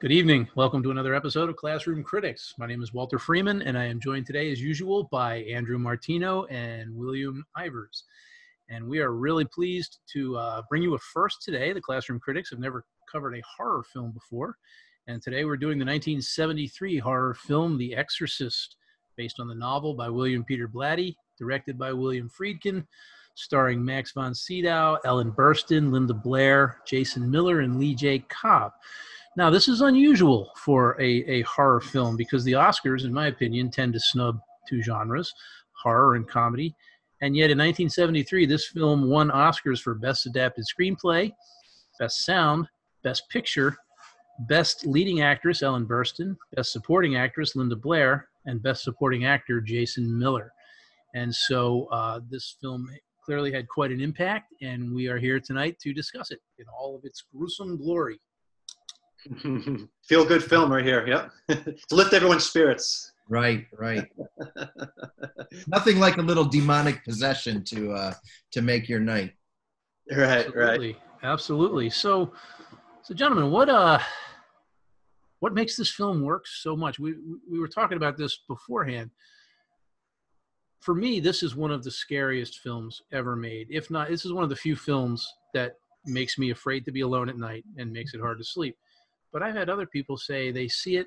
Good evening. Welcome to another episode of Classroom Critics. My name is Walter Freeman, and I am joined today, as usual, by Andrew Martino and William Ivers. And we are really pleased to uh, bring you a first today. The Classroom Critics have never covered a horror film before. And today we're doing the 1973 horror film, The Exorcist, based on the novel by William Peter Blatty, directed by William Friedkin, starring Max von Sydow, Ellen Burstyn, Linda Blair, Jason Miller, and Lee J. Cobb. Now, this is unusual for a, a horror film because the Oscars, in my opinion, tend to snub two genres, horror and comedy. And yet, in 1973, this film won Oscars for Best Adapted Screenplay, Best Sound, Best Picture, Best Leading Actress, Ellen Burstyn, Best Supporting Actress, Linda Blair, and Best Supporting Actor, Jason Miller. And so uh, this film clearly had quite an impact, and we are here tonight to discuss it in all of its gruesome glory. Feel good film right here. Yep. to lift everyone's spirits. Right, right. Nothing like a little demonic possession to uh to make your night. Right, Absolutely. right. Absolutely. So so gentlemen, what uh what makes this film work so much? We we were talking about this beforehand. For me, this is one of the scariest films ever made. If not, this is one of the few films that makes me afraid to be alone at night and makes it hard to sleep. But I've had other people say they see it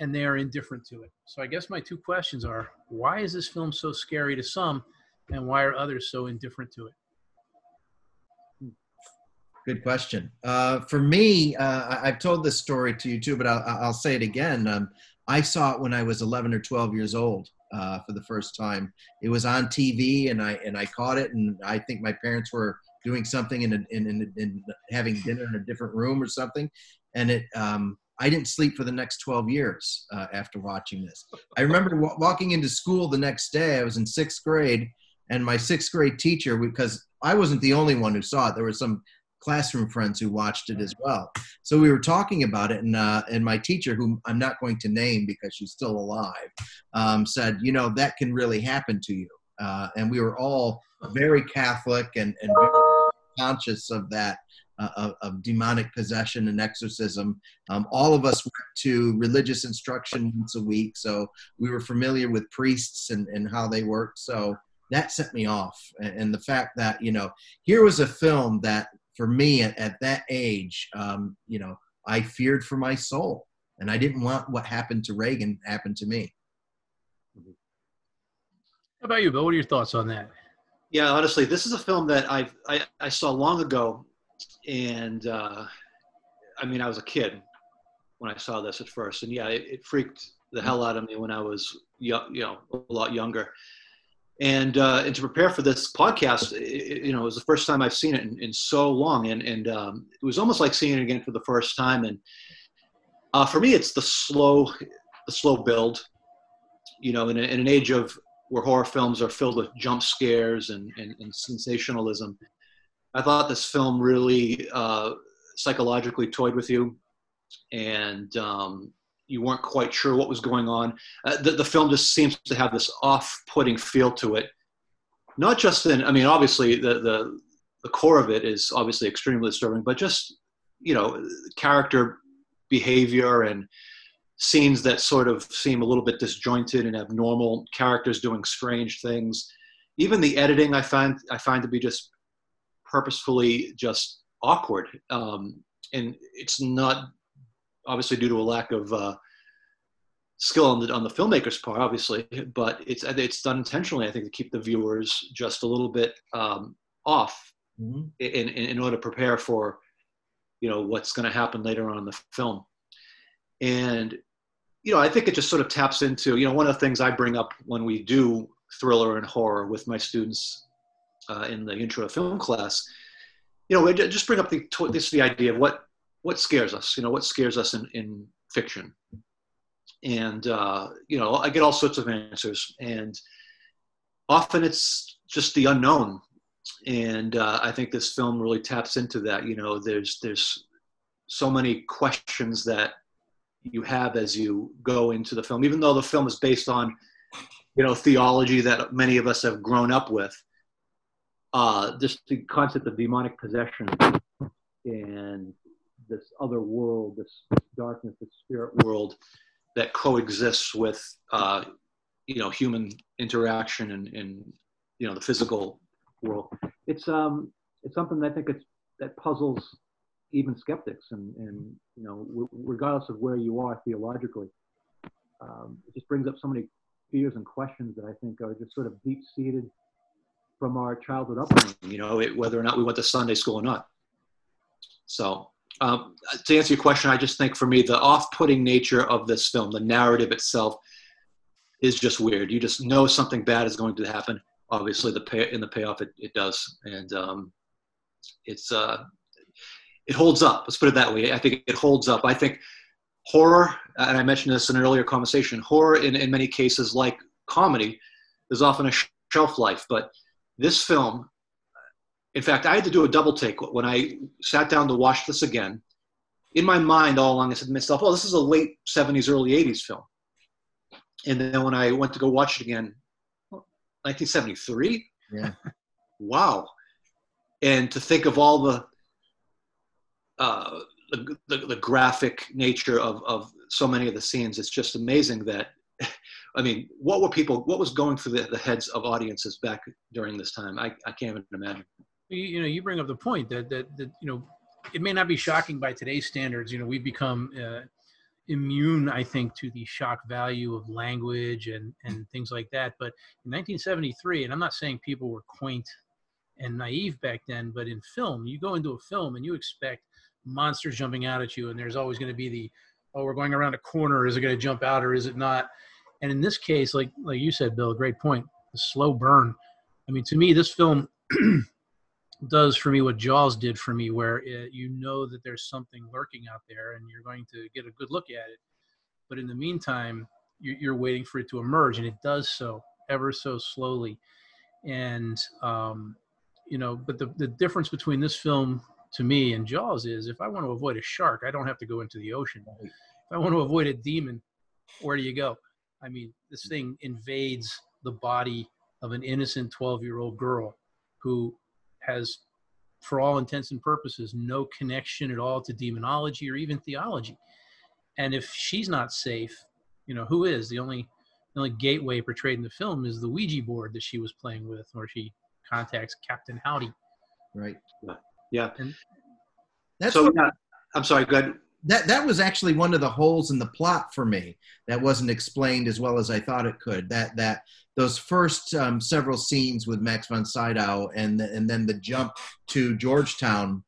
and they are indifferent to it. So I guess my two questions are why is this film so scary to some and why are others so indifferent to it? Good question. Uh, for me, uh, I- have told this story to you too, but I'll, I'll say it again. Um, I saw it when I was 11 or 12 years old uh, for the first time. It was on TV, and I and I caught it, and I think my parents were doing something in, a, in, in, in having dinner in a different room or something, and it um, I didn't sleep for the next 12 years uh, after watching this. I remember w- walking into school the next day. I was in sixth grade, and my sixth grade teacher, because I wasn't the only one who saw it, there were some classroom friends who watched it as well. So we were talking about it, and uh, and my teacher, whom I'm not going to name because she's still alive, um, said, you know, that can really happen to you. Uh, and we were all very Catholic and, and very conscious of that. Uh, of, of, demonic possession and exorcism. Um, all of us went to religious instruction once a week, so we were familiar with priests and, and how they worked. So that set me off. And, and the fact that, you know, here was a film that for me at, at that age, um, you know, I feared for my soul, and I didn't want what happened to Regan happen to me. How about you, Bill? What are your thoughts on that? Yeah, honestly, this is a film that I I, I saw long ago, and uh, I mean, I was a kid when I saw this at first, and yeah, it, it freaked the hell out of me when I was young, you know, a lot younger and uh, and to prepare for this podcast, it, you know, it was the first time I've seen it in, in so long, and and um, it was almost like seeing it again for the first time. And uh, for me, it's the slow, the slow build. You know, in, a, in an age of where horror films are filled with jump scares and, and, and sensationalism, I thought this film really uh, psychologically toyed with you, and um, you weren't quite sure what was going on. Uh, the, the film just seems to have this off-putting feel to it. Not just in, I mean, obviously the, the, the core of it is obviously extremely disturbing, but just, you know, character behavior and scenes that sort of seem a little bit disjointed and abnormal, characters doing strange things. Even the editing I find, I find to be just purposefully just awkward. Um, and it's not obviously due to a lack of uh, skill on the on the filmmaker's part, obviously, but it's it's done intentionally, I think, to keep the viewers just a little bit um, off mm-hmm. in, in, in order to prepare for you know what's going to happen later on in the film, and you know I think it just sort of taps into you know one of the things I bring up when we do thriller and horror with my students uh, in the intro film class. You know, we just bring up the this the idea of what what scares us, you know, what scares us in, in fiction. And, uh, you know, I get all sorts of answers. And often it's just the unknown. And uh, I think this film really taps into that. You know, there's, there's so many questions that you have as you go into the film, even though the film is based on, you know, theology that many of us have grown up with. Uh, just the concept of demonic possession and this other world, this, darkness, this spirit world that coexists with uh, you know human interaction and, and you know the physical world. It's um it's something that I think it's that puzzles even skeptics and and you know regardless of where you are theologically, um, it just brings up so many fears and questions that I think are just sort of deep seated from our childhood upbringing. You know, it, whether or not we went to Sunday school or not. So um, to answer your question, I just think for me, the off-putting nature of this film, the narrative itself, is just weird. You just know something bad is going to happen. Obviously, the pay in the payoff, it, it does, and um, it's uh, it holds up. Let's put it that way. I think it holds up. I think horror, and I mentioned this in an earlier conversation. Horror, in in many cases, like comedy, is often a shelf life, but this film in fact, I had to do a double take when I sat down to watch this again. In my mind, all along, I said to myself, "Oh, this is a late '70s, early '80s film." And then when I went to go watch it again, 1973. Yeah. wow. And to think of all the uh, the, the, the, graphic nature of, of so many of the scenes, it's just amazing that, I mean, what were people, what was going through the, the heads of audiences back during this time? I, I can't even imagine you, you know, you bring up the point that, that, that, you know, it may not be shocking by today's standards. You know, we've become uh, immune, I think, to the shock value of language and, and things like that. But in 1973, and I'm not saying people were quaint and naive back then, but in film, you go into a film and you expect monsters jumping out at you, and there's always going to be the, oh, we're going around a corner. Is it going to jump out or is it not? And in this case, like like you said, Bill, great point. The slow burn. I mean, to me, this film does for me what Jaws did for me, where it, you know that there's something lurking out there and you're going to get a good look at it. But in the meantime, you're waiting for it to emerge, and it does so ever so slowly. And, um, you know, but the, the difference between this film to me and Jaws is if I want to avoid a shark, I don't have to go into the ocean. If I want to avoid a demon, where do you go? I mean, this thing invades the body of an innocent 12 year old girl who has, for all intents and purposes, no connection at all to demonology or even theology. And if she's not safe, you know, who is? The only the only gateway portrayed in the film is the Ouija board that she was playing with, where she contacts Captain Howdy. Right. Yeah. And that's so. What, yeah, I'm sorry. Go ahead. That that was actually one of the holes in the plot for me that wasn't explained as well as I thought it could. That that those first um, several scenes with Max von Sydow and the, and then the jump to Georgetown.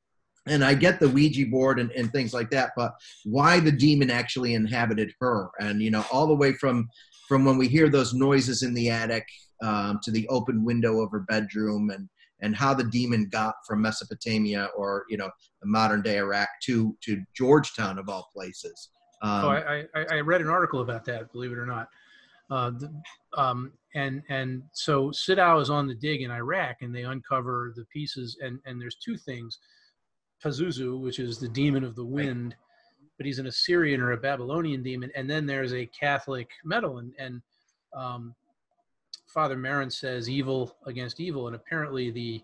And I get the Ouija board and, and things like that, but why the demon actually inhabited her? And you know, all the way from from when we hear those noises in the attic um, to the open window of her bedroom, and and how the demon got from Mesopotamia or you know the modern day Iraq to to Georgetown of all places. Um, oh, I, I, I read an article about that. Believe it or not. Uh, the, um, and and so Sydow is on the dig in Iraq, and they uncover the pieces. And and there's two things: Pazuzu, which is the demon of the wind, but he's an Assyrian or a Babylonian demon. And then there's a Catholic medal, and and um, Father Merrin says evil against evil, and apparently the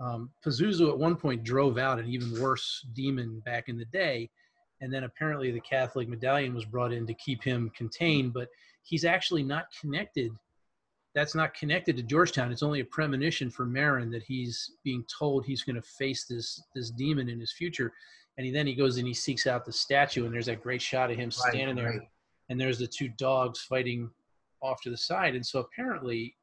um, Pazuzu at one point drove out an even worse demon back in the day, and then apparently the Catholic medallion was brought in to keep him contained, but he's actually not connected. That's not connected to Georgetown. It's only a premonition for Merrin that he's being told he's going to face this this demon in his future. And he, then he goes and he seeks out the statue, and there's that great shot of him standing right, there, and there's the two dogs fighting off to the side. And so apparently,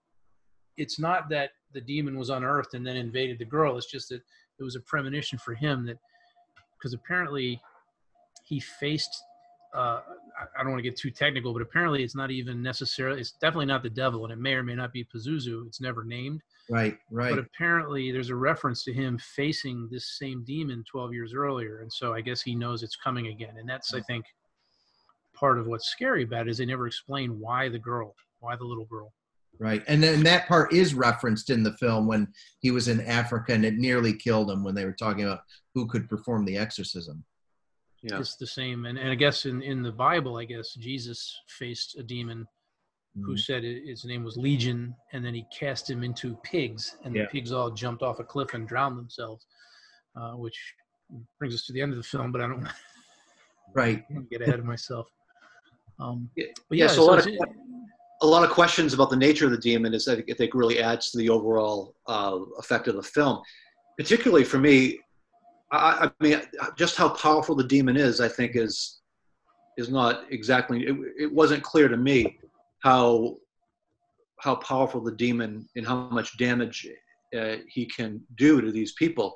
it's not that the demon was unearthed and then invaded the girl. It's just that it was a premonition for him that because apparently he faced uh, I don't want to get too technical, but apparently it's not even necessarily, it's definitely not the devil, and it may or may not be Pazuzu. It's never named. Right, right. But apparently there's a reference to him facing this same demon 12 years earlier. And so I guess he knows it's coming again. And that's, I think, part of what's scary about it is they never explain why the girl, why the little girl. Right. And then that part is referenced in the film when he was in Africa and it nearly killed him when they were talking about who could perform the exorcism yeah. it's the same. And, and I guess in, in the Bible, I guess Jesus faced a demon mm-hmm. who said it, his name was Legion, and then he cast him into pigs, and yeah. the pigs all jumped off a cliff and drowned themselves, uh, which brings us to the end of the film, but I don't Right. get ahead of myself. Um, Yeah, yeah, yeah, so a lot of- a lot of questions about the nature of the demon is I think, I think really adds to the overall uh, effect of the film. Particularly for me, I, I mean, just how powerful the demon is, I think is is not exactly. It, it wasn't clear to me how how powerful the demon and how much damage uh, he can do to these people.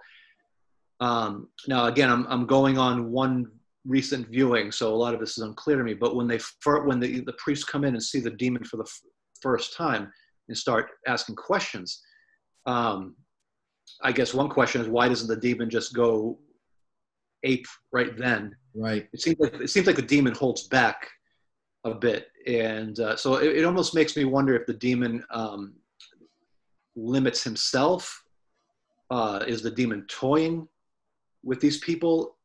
Um, now, again, I'm I'm going on one recent viewing, so a lot of this is unclear to me. But when they when the the priests come in and see the demon for the f- first time and start asking questions, um, I guess one question is why doesn't the demon just go ape right then? Right. It seems like it seems like the demon holds back a bit, and uh, so it, it almost makes me wonder if the demon um, limits himself. Uh, is the demon toying with these people?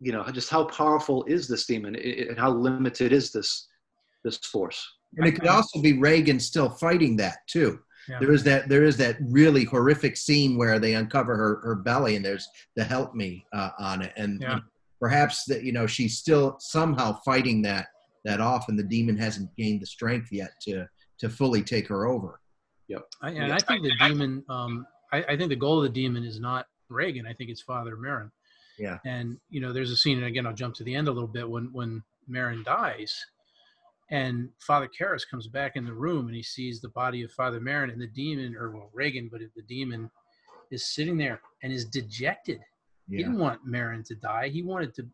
You know, just how powerful is this demon, and how limited is this this force? And it could also be Regan still fighting that too. Yeah. There is that there is that really horrific scene where they uncover her, her belly and there's the help me uh, on it and Yeah. perhaps that you know she's still somehow fighting that that off and the demon hasn't gained the strength yet to to fully take her over. I, and I think the demon. Um, I, I think the goal of the demon is not Regan. I think it's Father Merrin. Yeah. And you know, there's a scene, and again, I'll jump to the end a little bit when when Merrin dies, and Father Karras comes back in the room, and he sees the body of Father Merrin, and the demon, or well, Regan, but the demon is sitting there and is dejected. He didn't want Merrin to die. He wanted to,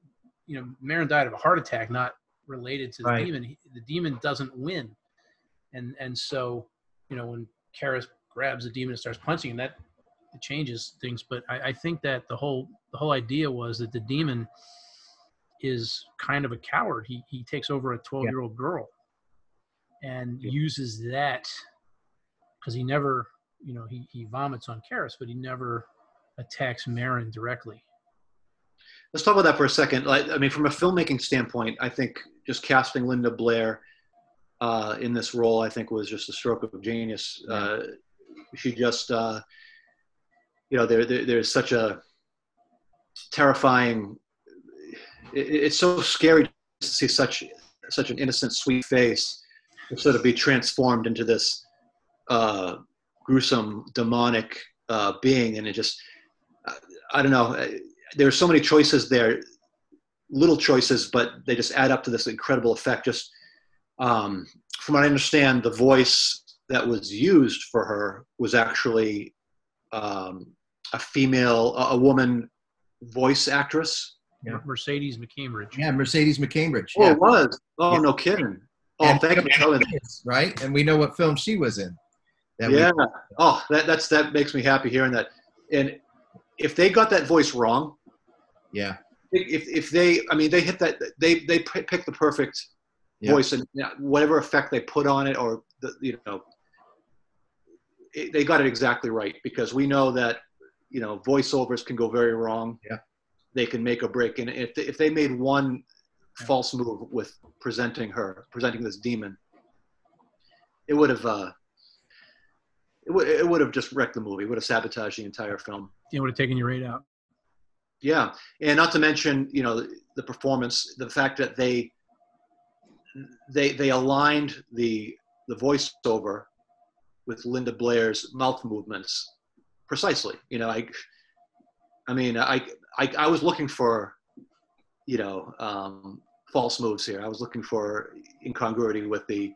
you know, Merrin died of a heart attack, not related to the Right. demon. He, the demon doesn't win, and and so, you know, when Karras grabs the demon and starts punching, and that it changes things. But I, I think that the whole the whole idea was that the demon is kind of a coward. He he takes over a twelve year old girl, and Yeah. uses that because he never, you know, he he vomits on Karras, but he never attacks Merrin directly. Let's talk about that for a second. Like, I mean, from a filmmaking standpoint, I think just casting Linda Blair uh, in this role, I think, was just a stroke of genius. Uh, she just, uh, you know, there, there there's such a terrifying. It, it's so scary to see such such an innocent, sweet face sort of be transformed into this uh, gruesome, demonic uh, being, and it just, I, don't know there's so many choices there, little choices, but they just add up to this incredible effect. Just um, from what I understand, the voice that was used for her was actually um, a female, a, a woman voice actress. Yeah. Mercedes McCambridge. Yeah, Mercedes McCambridge. Oh, Yeah. it was. Oh, Yeah. no kidding. Oh, And- thank you for telling me. Right? And we know what film she was in. That we- Yeah. Oh, that that's that makes me happy hearing that. And if they got that voice wrong, yeah. if if they, I mean, they hit that. They they p- picked the perfect Yeah. voice and you know, whatever effect they put on it, or the, you know, it, they got it exactly right because we know that you know voiceovers can go very wrong. Yeah. They can make or break, and if they, if they made one Yeah. false move with presenting her, presenting this demon, it would have. Uh, it would, it would have just wrecked the movie. It would have sabotaged the entire film. It would have taken your rate out. Yeah, and not to mention, you know, the performance, the fact that they they they aligned the the voiceover with Linda Blair's mouth movements precisely. You know, I I mean, I I, I was looking for, you know, um, false moves here. I was looking for incongruity with the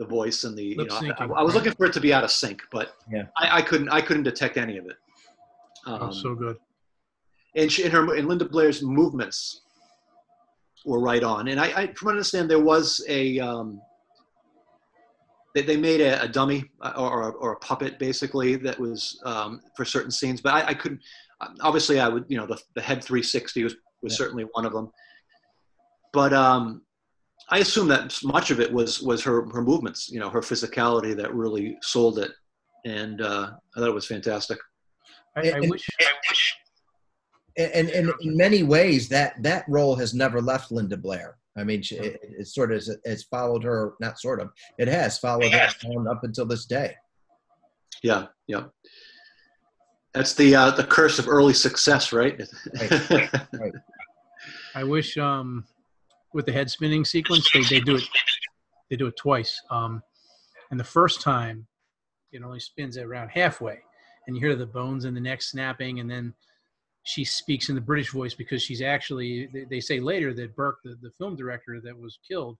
the voice and the you know, I, I was looking for it to be out of sync, but Yeah. I, I couldn't I couldn't detect any of it. Um, oh, so good. and she, and her and Linda Blair's movements were right on. And I, I from what I understand, there was a um, they, they made a, a dummy uh, or, or a puppet basically that was um, for certain scenes, but I, I couldn't. Obviously, I would you know the the head 360 was was Yeah. certainly one of them, but um, I assume that much of it was was her her movements, you know, her physicality that really sold it, and uh, I thought it was fantastic. I, I and- wish. and, and in many ways that that role has never left linda blair i mean she, it, it sort of has, has followed her not sort of it has followed her on up until this day Yeah, yeah. That's the uh, the curse of early success, right? Right. I wish um, with the head spinning sequence they, they do it they do it twice. Um, and the first time it only spins it around halfway, and you hear the bones in the neck snapping, and then she speaks in the British voice because she's actually they, they say later that Burke, the, the film director that was killed,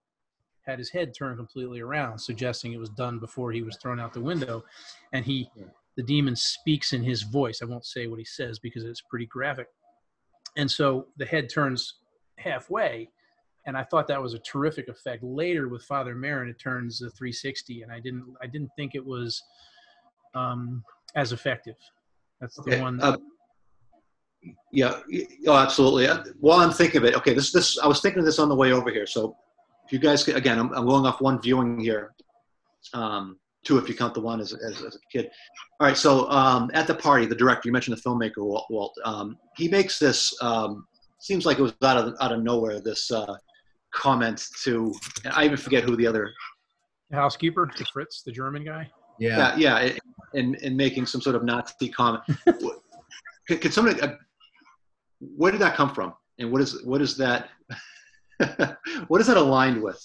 had his head turned completely around, suggesting it was done before he was thrown out the window, and he the demon speaks in his voice. I won't say what he says because it's pretty graphic. And so the head turns halfway, and I thought that was a terrific effect. Later with Father Merrin, it turns a 360, and I didn't I didn't think it was um, as effective. That's the Okay, one. uh, yeah, oh, absolutely. Uh, While I'm thinking of it, okay, this this I was thinking of this on the way over here. So, if you guys could- again, I'm, I'm going off one viewing here, um, two if you count the one as, as, as a kid. All right, so um, at the party, the director you mentioned the filmmaker Walt, Walt um, he makes this um, seems like it was out of out of nowhere. This uh, comment to and I even forget who the other the housekeeper, the Fritz, the German guy. Yeah. yeah, yeah, and and making some sort of Nazi comment. could, could somebody? Uh, where did that come from? And what is what is that? what is that aligned with?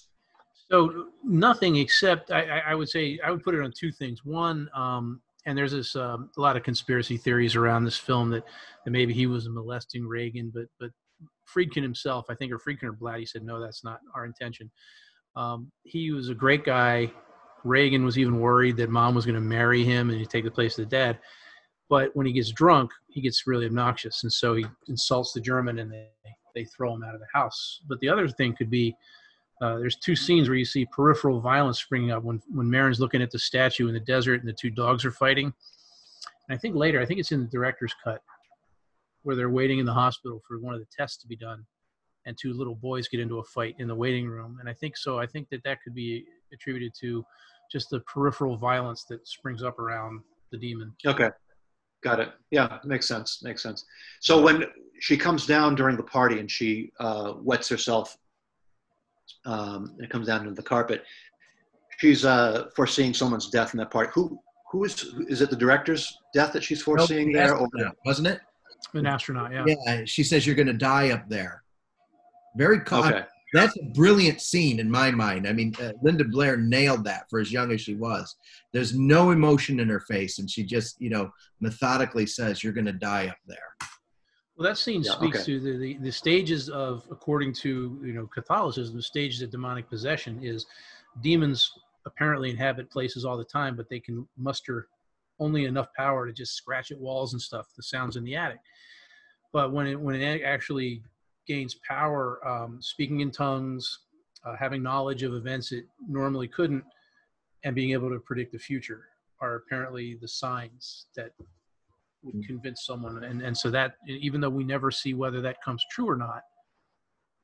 So nothing except I, I, would say I would put it on two things. One, um, and there's this um, a lot of conspiracy theories around this film that, that maybe he was molesting Regan, but but Friedkin himself, I think, or Friedkin or blatty said no, that's not our intention. Um, he was a great guy. Regan was even worried that mom was going to marry him and he'd take the place of the dad. But when he gets drunk, he gets really obnoxious, and so he insults the German, and they they throw him out of the house. But the other thing could be uh, there's two scenes where you see peripheral violence springing up when when Merrin's looking at the statue in the desert and the two dogs are fighting. And I think later, I think it's in the director's cut, where they're waiting in the hospital for one of the tests to be done, and two little boys get into a fight in the waiting room. And I think so. I think that that could be attributed to just the peripheral violence that springs up around the demon. Okay, got it. Yeah, makes sense. Makes sense. So when she comes down during the party and she uh, wets herself, um, and it comes down into the carpet. She's uh, foreseeing someone's death in that party. Who who is is it? The director's death that she's foreseeing there, or wasn't it? An astronaut, yeah. Yeah. She says you're going to die up there. Very. Co- okay? That's a brilliant scene in my mind. I mean, uh, Linda Blair nailed that for as young as she was. There's no emotion in her face, and she just, you know, methodically says, "You're going to die up there." Well, that scene Yeah, speaks okay. to the, the, the stages of, according to you know Catholicism, the stages of demonic possession is demons apparently inhabit places all the time, but they can muster only enough power to just scratch at walls and stuff. The sounds in the attic, but when it when it actually gains power, um, speaking in tongues, uh, having knowledge of events it normally couldn't, and being able to predict the future are apparently the signs that would Mm. convince someone and, and so that even though we never see whether that comes true or not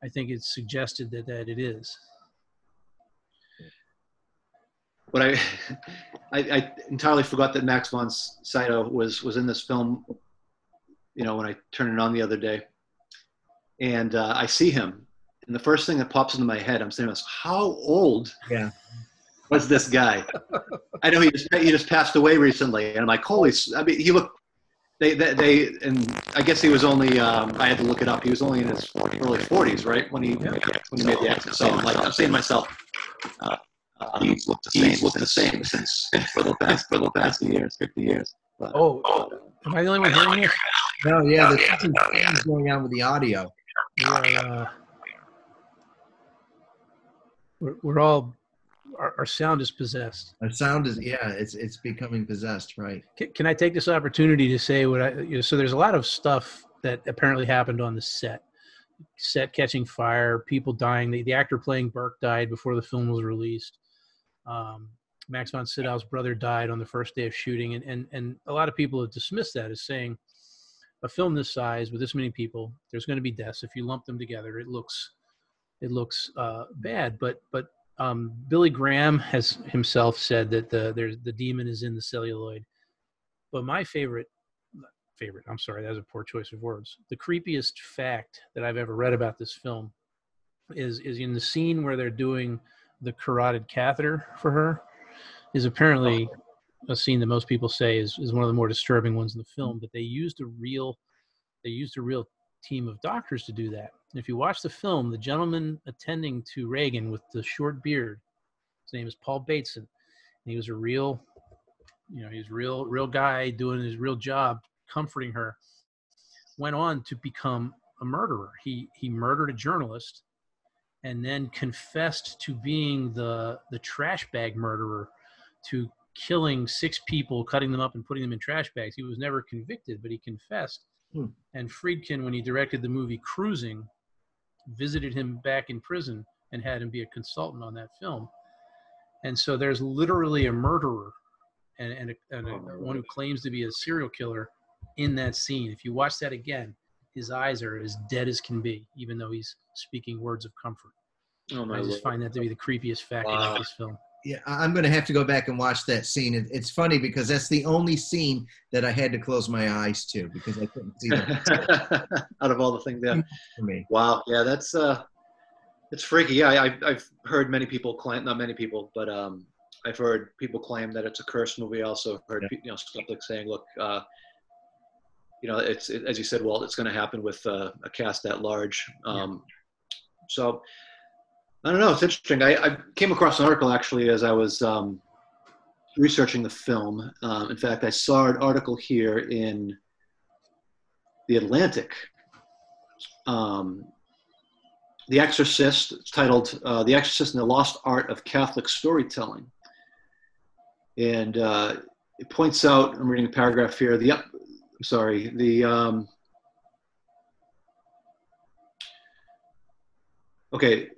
i think it's suggested that, that it is But I, I, I entirely forgot that Max von Sydow was was in this film. You know, when I turned it on the other day, and uh, I see him, and the first thing that pops into my head, I'm saying, is, "How old Yeah. was this guy?" I know he just he just passed away recently, and I'm like, "Holy!" s- I mean, he looked. They, they, they, and I guess he was only. Um, I had to look it up. He was only in his early 40s, right, when he when he made the accident. So I'm like, I'm saying to myself, uh, uh, he's looked the same, he's looked the same since for the past for the past years, fifty years. But, oh am i the only one hearing this No, yeah, there's something strange going on with the audio. Are, uh, we're, we're all our, our sound is possessed. Our sound is, yeah, it's it's becoming possessed, right? can, can i take this opportunity to say what i you know, so there's a lot of stuff that apparently happened on the set. Set catching fire people dying the, the actor playing burke died before the film was released. Um, max von sydow's brother died on the first day of shooting and, and, and a lot of people have dismissed that as saying a film this size with this many people there's going to be deaths. If you lump them together it looks it looks uh, bad. But but um, billy graham has himself said that the there's the demon is in the celluloid. But my favorite favorite i'm sorry that was a poor choice of words. The creepiest fact that i've ever read about this film is is in the scene where they're doing the carotid catheter for her is apparently a scene that most people say is, is one of the more disturbing ones in the mm. film, but they used a real they used a real team of doctors to do that. And if you watch the film, the gentleman attending to Regan with the short beard, his name is Paul Bateson. And he was a real, you know, he's real, real guy doing his real job, comforting her. Went on to become a murderer. He he murdered a journalist, and then confessed to being the the trash bag murderer, to killing six people, cutting them up and putting them in trash bags. He was never convicted, but he confessed. Hmm. And Friedkin, when he directed the movie Cruising, visited him back in prison and had him be a consultant on that film. And so there's literally a murderer and, and, a, and a, one who claims to be a serial killer in that scene. If you watch that again, his eyes are as dead as can be, even though he's speaking words of comfort. Oh I just lord. find that to be the creepiest fact Wow. about this film. Yeah, I'm going to have to go back and watch that scene. It- It's funny because that's the only scene that I had to close my eyes to because I couldn't see that Out of all the things, yeah. for me. Wow. Yeah, that's uh, it's freaky. Yeah, I, I've- heard many people claim, not many people, but um, I've heard people claim that it's a cursed movie. I also heard Yeah. you know skeptics saying, look, uh, you know, it's it, as you said, Walt, it's going to happen with uh, a cast that large. Um, So I don't know. It's interesting. I, I came across an article actually as I was um, researching the film. Um, in fact, I saw an article here in the Atlantic. Um, the Exorcist, it's titled uh, The Exorcist and the Lost Art of Catholic Storytelling. And uh, it points out, I'm reading a paragraph here, the, I'm sorry, the, um, okay.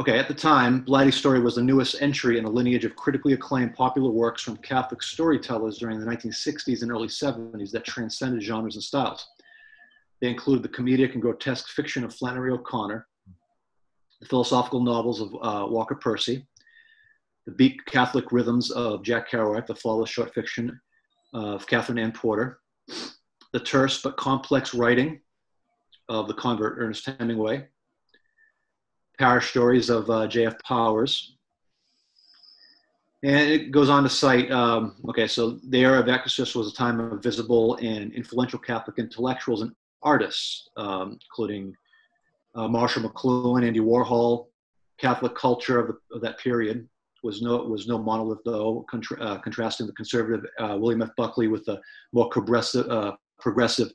Okay, at the time, Blatty's story was the newest entry in a lineage of critically acclaimed popular works from Catholic storytellers during the 1960s and early 70s that transcended genres and styles. They include the comedic and grotesque fiction of Flannery O'Connor, the philosophical novels of uh, Walker Percy, the beat Catholic rhythms of Jack Kerouac, the flawless short fiction of Katherine Anne Porter, the terse but complex writing of the convert Ernest Hemingway, parish stories of uh, J.F. Powers. And it goes on to cite um, okay, so the era of Exorcist was a time of visible and influential Catholic intellectuals and artists, um, including uh, Marshall McLuhan, Andy Warhol. Catholic culture of, the, of that period was no was no monolith, though, contra- uh, contrasting the conservative uh, William F. Buckley with the more progressive, uh, progressive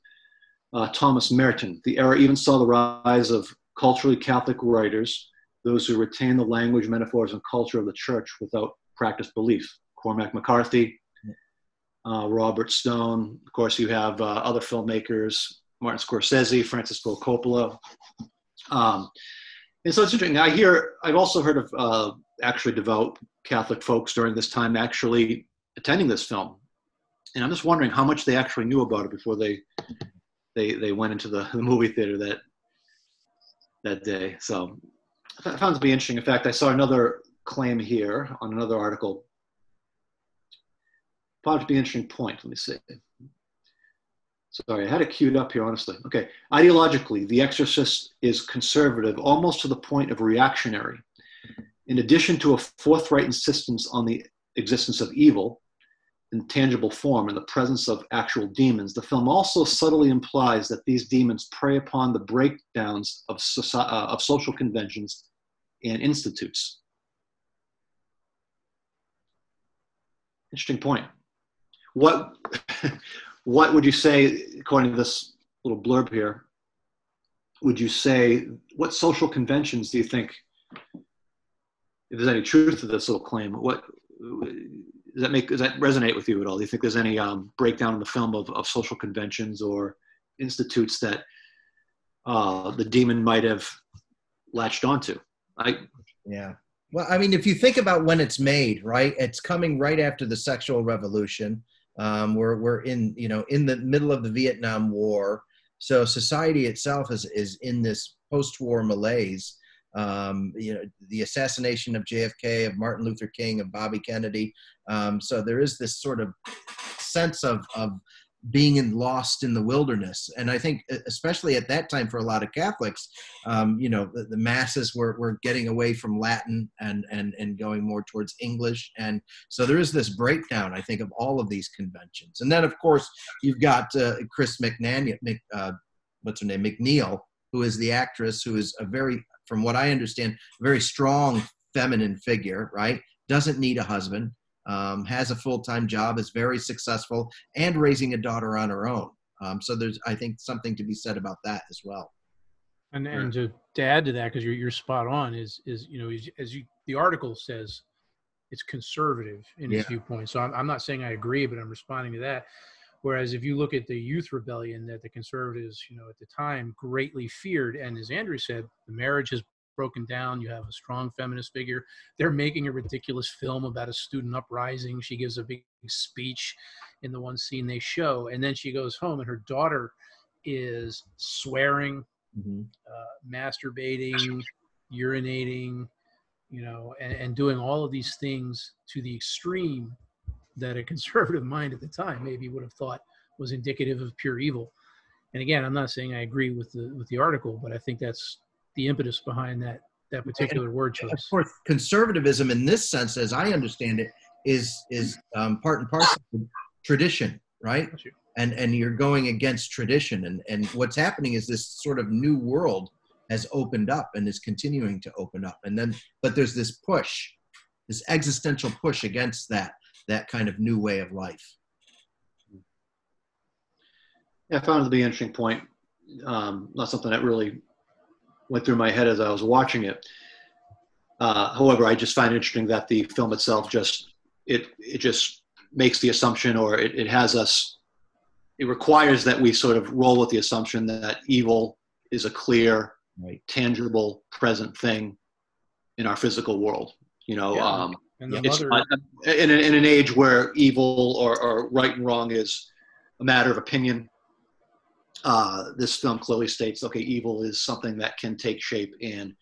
uh, Thomas Merton. The era even saw the rise of culturally Catholic writers, those who retain the language, metaphors, and culture of the church without practiced belief. Cormac McCarthy, uh, Robert Stone. Of course, you have uh, other filmmakers, Martin Scorsese, Francis Ford Coppola. Um, and so it's interesting. I hear, I've also heard of uh, actually devout Catholic folks during this time actually attending this film. And I'm just wondering how much they actually knew about it before they they, they went into the, the movie theater that that day. So I found to be interesting. In fact, I saw another claim here on another article. Found to be an interesting point. Let me see. Sorry, I had it queued up here, honestly. Okay. Ideologically, The Exorcist is conservative almost to the point of reactionary. In addition to a forthright insistence on the existence of evil in tangible form in the presence of actual demons, the film also subtly implies that these demons prey upon the breakdowns of, uh, of social conventions and institutes. Interesting point. What, what would you say, according to this little blurb here, would you say, what social conventions do you think, if there's any truth to this little claim, what, does that make, does that resonate with you at all? Do you think there's any um, breakdown in the film of, of social conventions or institutes that uh, the demon might have latched onto? I, Yeah. Well, I mean, if you think about when it's made, right? It's coming right after the sexual revolution. Um, we're we're in you know in the middle of the Vietnam War, so society itself is is in this post-war malaise. Um, you know, the assassination of JFK, of Martin Luther King, of Bobby Kennedy. Um, so there is this sort of sense of of being in, lost in the wilderness. And I think, especially at that time, for a lot of Catholics, um, you know, the, the, masses were, were getting away from Latin and, and, and going more towards English. And so there is this breakdown, I think, of all of these conventions. And then, of course, you've got uh, Chris McNan, Mc, uh, what's her name, MacNeil, who is the actress who is a very, from what I understand, very strong feminine figure, right? Doesn't need a husband um, has a full time job, is very successful, and raising a daughter on her own. Um, so there's, I think, something to be said about that as well. And and to, to add to that, because you're you're spot on, is is you know as you the article says, it's conservative in its yeah. viewpoint. So I'm I'm not saying I agree, but I'm responding to that. Whereas if you look at the youth rebellion that the conservatives, you know, at the time greatly feared, and as Andrew said, the marriage has broken down. You have a strong feminist figure. They're making a ridiculous film about a student uprising. She gives a big speech in the one scene they show, and then she goes home, and her daughter is swearing, mm-hmm. uh, masturbating, urinating, you know, and, and doing all of these things to the extreme that a conservative mind at the time maybe would have thought was indicative of pure evil. And again, I'm not saying I agree with the with the article, but I think that's the impetus behind that that particular word choice. Of course, conservatism in this sense, as I understand it, is is um, part and parcel of tradition, right? And and you're going against tradition, and and what's happening is this sort of new world has opened up and is continuing to open up, and then but there's this push, this existential push against that that kind of new way of life. Yeah, I found it to be an interesting point. Um, not something that really went through my head as I was watching it. Uh, however, I just find it interesting that the film itself just it it just makes the assumption, or it, it has us. It requires that we sort of roll with the assumption that evil is a clear, right. tangible, present thing in our physical world. You know, yeah. um, it's, mother... in, in an age where evil or, or right and wrong is a matter of opinion uh, this film clearly states, okay, evil is something that can take shape and,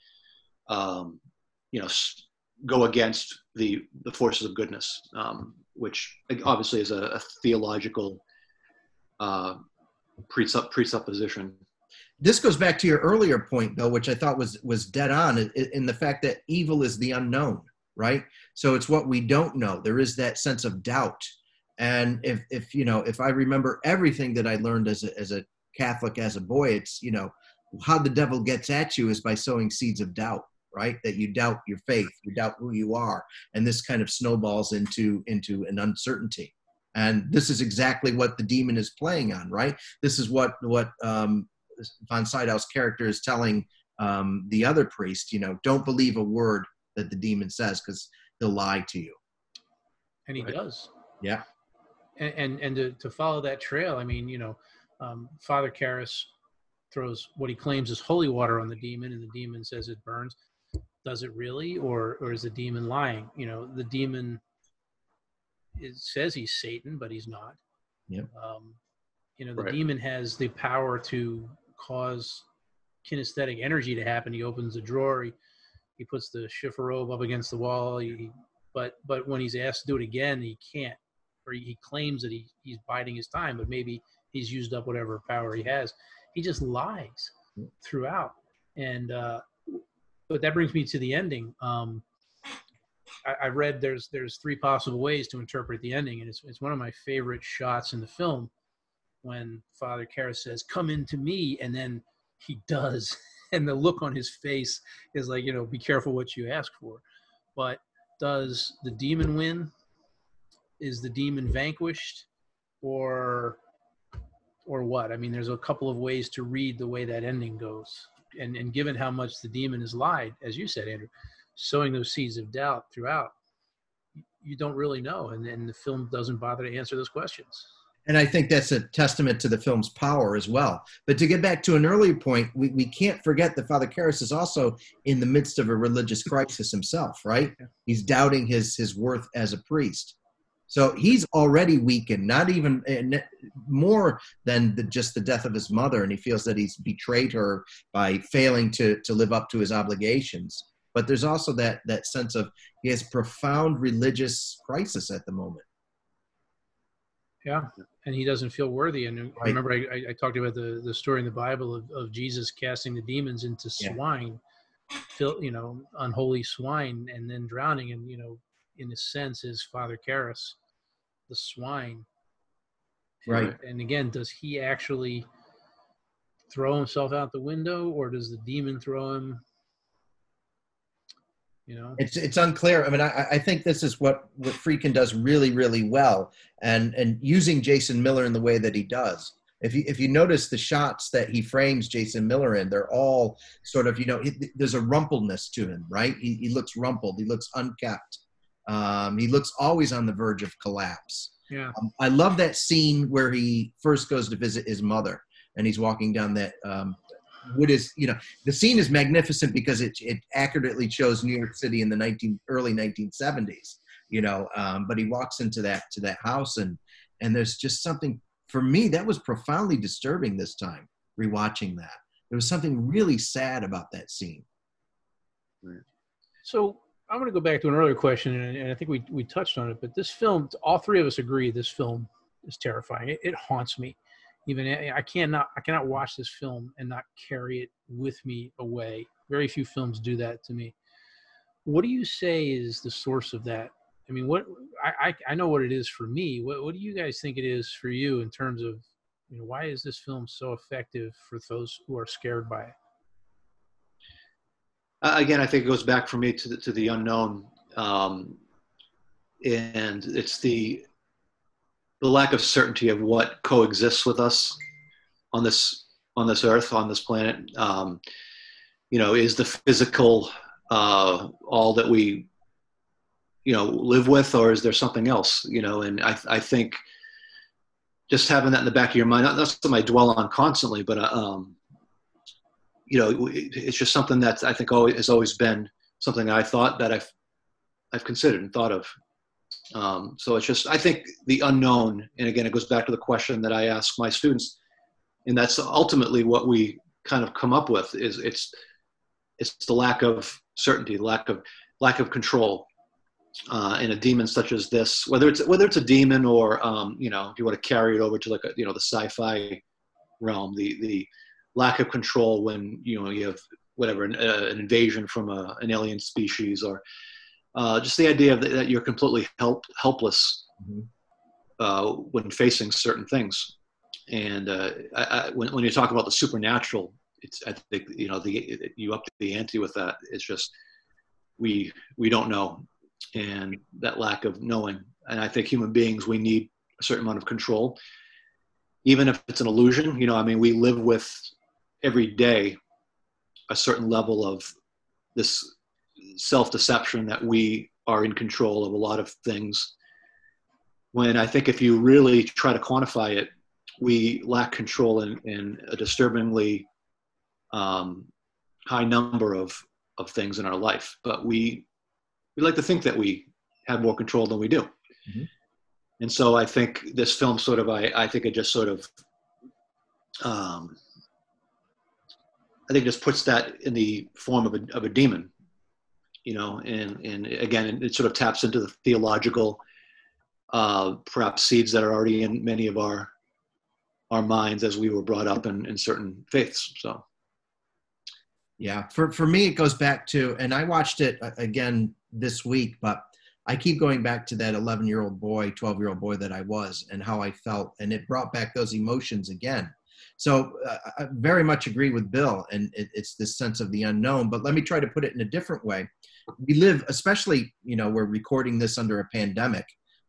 um, you know, go against the the forces of goodness, um, which obviously is a, a theological uh, presupp- presupposition. This goes back to your earlier point, though, which I thought was was dead on, in the fact that evil is the unknown, right? So it's what we don't know. There is that sense of doubt. And if if you know if i remember everything that i learned as a as a Catholic as a boy, it's, you know, how the devil gets at you is by sowing seeds of doubt right? That you doubt your faith you doubt who you are. And this kind of snowballs into into an uncertainty. And this is exactly what the demon is playing on right? This is what what um, von Sydow's character is telling um, the other priest you know don't believe a word that the demon says because he'll lie to you and he right? does yeah and and, and to, to follow that trail i mean you know um, Father Karras throws what he claims is holy water on the demon, and the demon says it burns. Does it really, or or is the demon lying? You know, the demon it says he's Satan, but he's not. Yep. Um, you know, the right. demon has the power to cause kinesthetic energy to happen. He opens a drawer, he, he puts the chifforobe up against the wall. He, but but when he's asked to do it again, he can't, or he, claims that he, he's biding his time, but maybe he's used up whatever power he has. He just lies throughout. And uh, but that brings me to the ending. Um, I, I, read there's there's three possible ways to interpret the ending, and it's it's one of my favorite shots in the film when Father Karras says, "Come into me," and then he does, and the look on his face is like, you know, be careful what you ask for. But does the demon win? Is the demon vanquished? Or or what? I mean, there's a couple of ways to read the way that ending goes. And, and given how much the demon has lied, as you said, Andrew, sowing those seeds of doubt throughout, you don't really know. And, and the film doesn't bother to answer those questions. And I think that's a testament to the film's power as well. But to get back to an earlier point, we, we can't forget that Father Karras is also in the midst of a religious crisis himself, right? He's doubting his, his worth as a priest. So he's already weakened, not even eh, more than the, just the death of his mother, and he feels that he's betrayed her by failing to to live up to his obligations. But there's also that that sense of he has profound religious crisis at the moment. Yeah, and he doesn't feel worthy. And I remember I, I, talked about the, the story in the Bible of, of Jesus casting the demons into Yeah. swine, fill, you know, unholy swine, and then drowning. And you know, in a sense, is Father Karras, the swine. Right. And again, does he actually throw himself out the window, or does the demon throw him? You know. It's it's unclear. I mean, I, I think this is what what Friedkin does really really well, and and using Jason Miller in the way that he does. If you if you notice the shots that he frames Jason Miller in, they're all sort of you know he, there's a rumpledness to him, right? He, he looks rumpled. He looks unkept. Um, he looks always on the verge of collapse. Yeah. Um, I love that scene where he first goes to visit his mother, and he's walking down that. Um, what is you know the scene is magnificent because it it accurately shows New York City in the 19 early 1970s. You know, um, but he walks into that to that house and and there's just something for me that was profoundly disturbing this time rewatching that. There was something really sad about that scene. So I'm going to go back to an earlier question, and, and I think we, we touched on it. But this film, all three of us agree, this film is terrifying. It, it haunts me. Even I cannot I cannot watch this film and not carry it with me away. Very few films do that to me. What do you say is the source of that? I mean, what I I, I know what it is for me. What what do you guys think it is for you in terms of you know why is this film so effective for those who are scared by it? Uh, again, I think it goes back for me to the, to the unknown, um, and it's the the lack of certainty of what coexists with us on this on this earth on this planet. Um, you know, is the physical uh, all that we you know live with, or is there something else? You know, and I I think just having that in the back of your mind, not, something I dwell on constantly, but uh, um, you know, it's just something that I think always has always been something I thought that I've I've considered and thought of. Um, so it's just I think the unknown, and again, it goes back to the question that I ask my students, and that's ultimately what we kind of come up with is it's it's the lack of certainty, lack of lack of control. Uh, in a demon such as this, whether it's whether it's a demon or um, you know, if you want to carry it over to like a, you know the sci-fi realm, the the lack of control when you know you have whatever an, uh, an invasion from a, an alien species or uh, just the idea of that, that you're completely help, helpless Mhm. uh, when facing certain things. And uh, I, I, when, when you talk about the supernatural it's i think you know the you up to the ante with that. It's just we we don't know. And that lack of knowing. And i think human beings we need a certain amount of control. Even if it's an illusion you know i mean we live with every day a certain level of this self-deception that we are in control of a lot of things. When i think if you really try to quantify it we lack control in, in a disturbingly um, high number of, of things in our life. But we we like to think that we have more control than we do. Mhm. and so i think this film sort of i, I think it just sort of um, I think it just puts that in the form of a, of a demon, you know, and, and again, it sort of taps into the theological, uh, perhaps seeds that are already in many of our, our minds as we were brought up in, in certain faiths. So, Yeah, for for me, it goes back to, and I watched it uh, again this week, but I keep going back to that 11 year old boy, 12 year old boy that I was, and how I felt, and it brought back those emotions again. So uh, I very much agree with Bill, and it, it's this sense of the unknown. But let me try to put it in a different way. We live, especially, you know, we're recording this under a pandemic.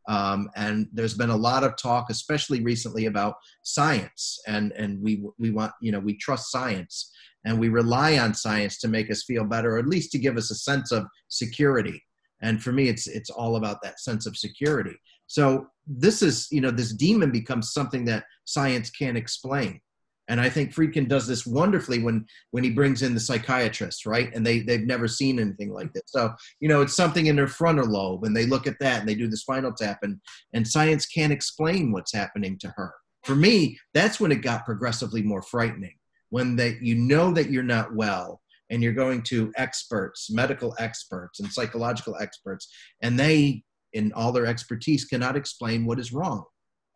Um, and there's been a lot of talk, especially recently, about science, and and we we want you know we trust science, and we rely on science to make us feel better, or at least to give us a sense of security. And for me, it's it's all about that sense of security. So this is you know this demon becomes something that science can't explain. And I think Friedkin does this wonderfully when when he brings in the psychiatrists, right? And they they've never seen anything like this. So you know it's something in their frontal lobe, and they look at that and they do the spinal tap, and and science can't explain what's happening to her. For me, that's when it got progressively more frightening. When that you know that you're not well, and you're going to experts, medical experts, and psychological experts, and they, in all their expertise, cannot explain what is wrong.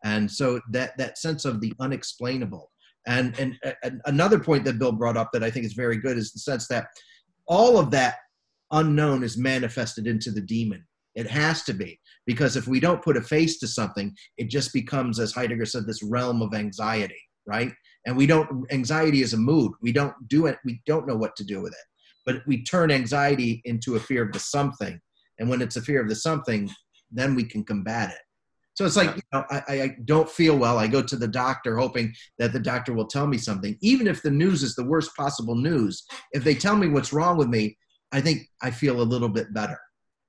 and so that that sense of the unexplainable and, and and another point that bill brought up that i think is very good is the sense that all of that unknown is manifested into the demon. It has to be because if we don't put a face to something it just becomes as heidegger said this realm of anxiety right? And we don't anxiety is a mood. We don't do it. We don't know what to do with it. But we turn anxiety into a fear of the something. And when it's a fear of the something then we can combat it so it's like you know, I, I don't feel well i go to the doctor hoping that the doctor will tell me something even if the news is the worst possible news if they tell me what's wrong with me i think i feel a little bit better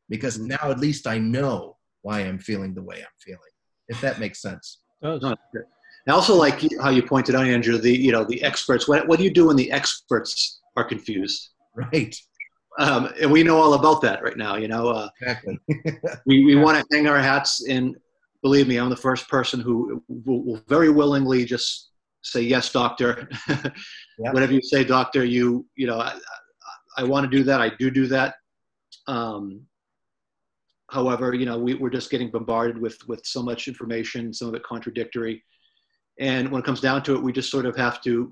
because Mm-hmm. now at least i know why i'm feeling the way i'm feeling if that makes sense Does. Good. I also like how you pointed out, Andrew. The you know the experts. What what do you do when the experts are confused? right Um, and we know all about that right now. You know, uh, exactly we we want to hang our hats in. Believe me, I'm the first person who will, will very willingly just say yes, doctor. Yeah. Whatever you say, doctor. You you know, I, I, I want to do that. I do do that. Um, however, you know, we, we're just getting bombarded with with so much information, some of it contradictory. And when it comes down to it, we just sort of have to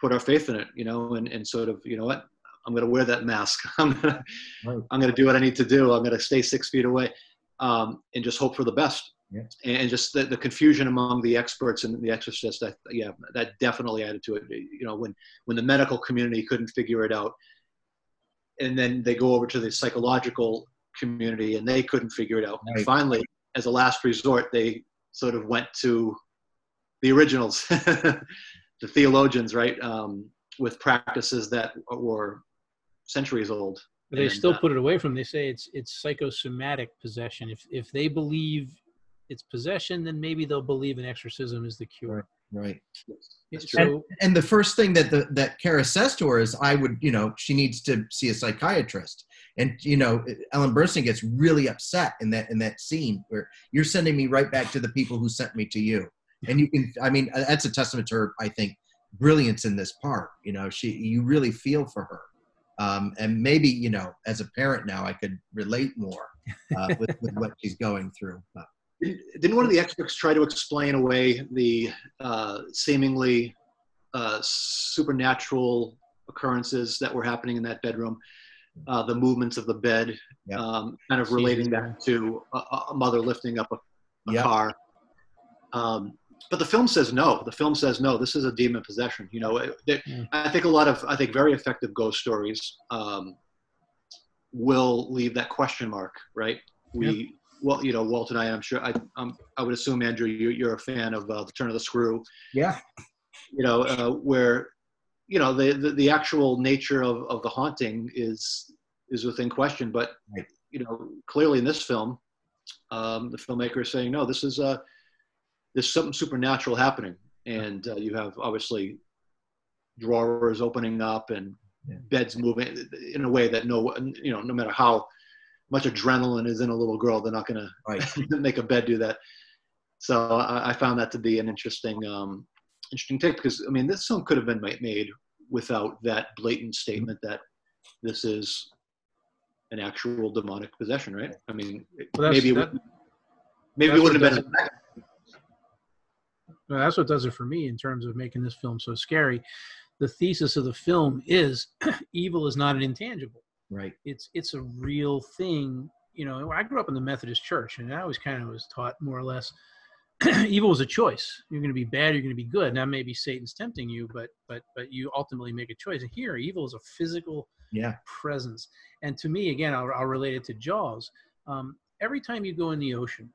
put our faith in it, you know, and, and sort of, you know what, I'm going to wear that mask. I'm going to, Right. To do what I need to do. I'm going to stay six feet away um, and just hope for the best. Yeah. And just the, the confusion among the experts and the exorcists, that, yeah, that definitely added to it. You know, when, when the medical community couldn't figure it out and then they go over to the psychological community and they couldn't figure it out. And finally, as a last resort, they sort of went to the originals, the theologians, right, um, with practices that were centuries old. But they And, still uh, put it away from. They say it's it's psychosomatic possession. If if they believe it's possession, then maybe they'll believe an exorcism is the cure. right That's So and the first thing that the that Karras says to her is, "I would, you know, she needs to see a psychiatrist." And you know, Ellen Burstyn gets really upset in that in that scene where you're sending me right back to the people who sent me to you. And you can, I mean, that's a testament to her, I think, brilliance in this part. You know, she you really feel for her. Um, and maybe you know, as a parent now, I could relate more uh, with, with what she's going through. But, Didn't one of the experts try to explain away the uh, seemingly uh, supernatural occurrences that were happening in that bedroom? Uh, the movements of the bed, Yeah. um, kind of relating that to a, a mother lifting up a, a Yeah. car. Um, but the film says no. The film says no. This is a demon possession. You know, it, there- Mm. I think a lot of I think very effective ghost stories um, will leave that question mark, right? We well, you know, Walt and I, I'm sure I um, I would assume Andrew, you, you're a fan of uh, the Turn of the Screw. yeah, You know, uh, where you know the, the the actual nature of of the haunting is is within question, but Right. you know, clearly in this film, um, the filmmaker is saying no, this is uh, there's something supernatural happening, and uh, you have obviously drawers opening up and Yeah. beds moving in a way that no you know no matter how much adrenaline is in a little girl they're not going right. to make a bed do that so I, I found that to be an interesting um, interesting take because i mean this film could have been made without that blatant statement that this is an actual demonic possession right i mean Well, maybe it that- would, maybe it wouldn't have been Well, that's what does it for me in terms of making this film so scary. The thesis of the film is evil is not an intangible. Right. It's it's a real thing. You know, I grew up in the Methodist church, and I always kind of was taught more or less evil was a choice. You're going to be bad. You're going to be good. Now maybe Satan's tempting you, but but but you ultimately make a choice. And here, evil is a physical Yeah. presence. And to me, again, I'll, I'll relate it to Jaws. Um, every time you go in the ocean,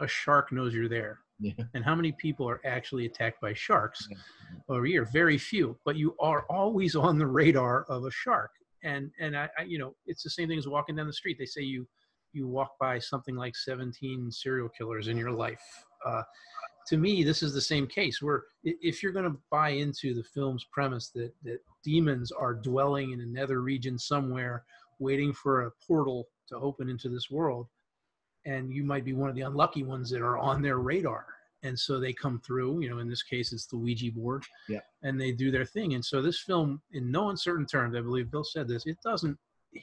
a shark knows you're there. Yeah. And how many people are actually attacked by sharks Yeah. over here? Very few. But you are always on the radar of a shark. And and I, I you know it's the same thing as walking down the street. They say you you walk by something like 17 serial killers in your life. Uh, to me, this is the same case. Where if you're going to buy into the film's premise that that demons are dwelling in a nether region somewhere, waiting for a portal to open into this world, and you might be one of the unlucky ones that are on their radar, and so they come through. You know, in this case, it's the Ouija board, Yeah. and they do their thing. And so this film, in no uncertain terms, I believe Bill said this, it doesn't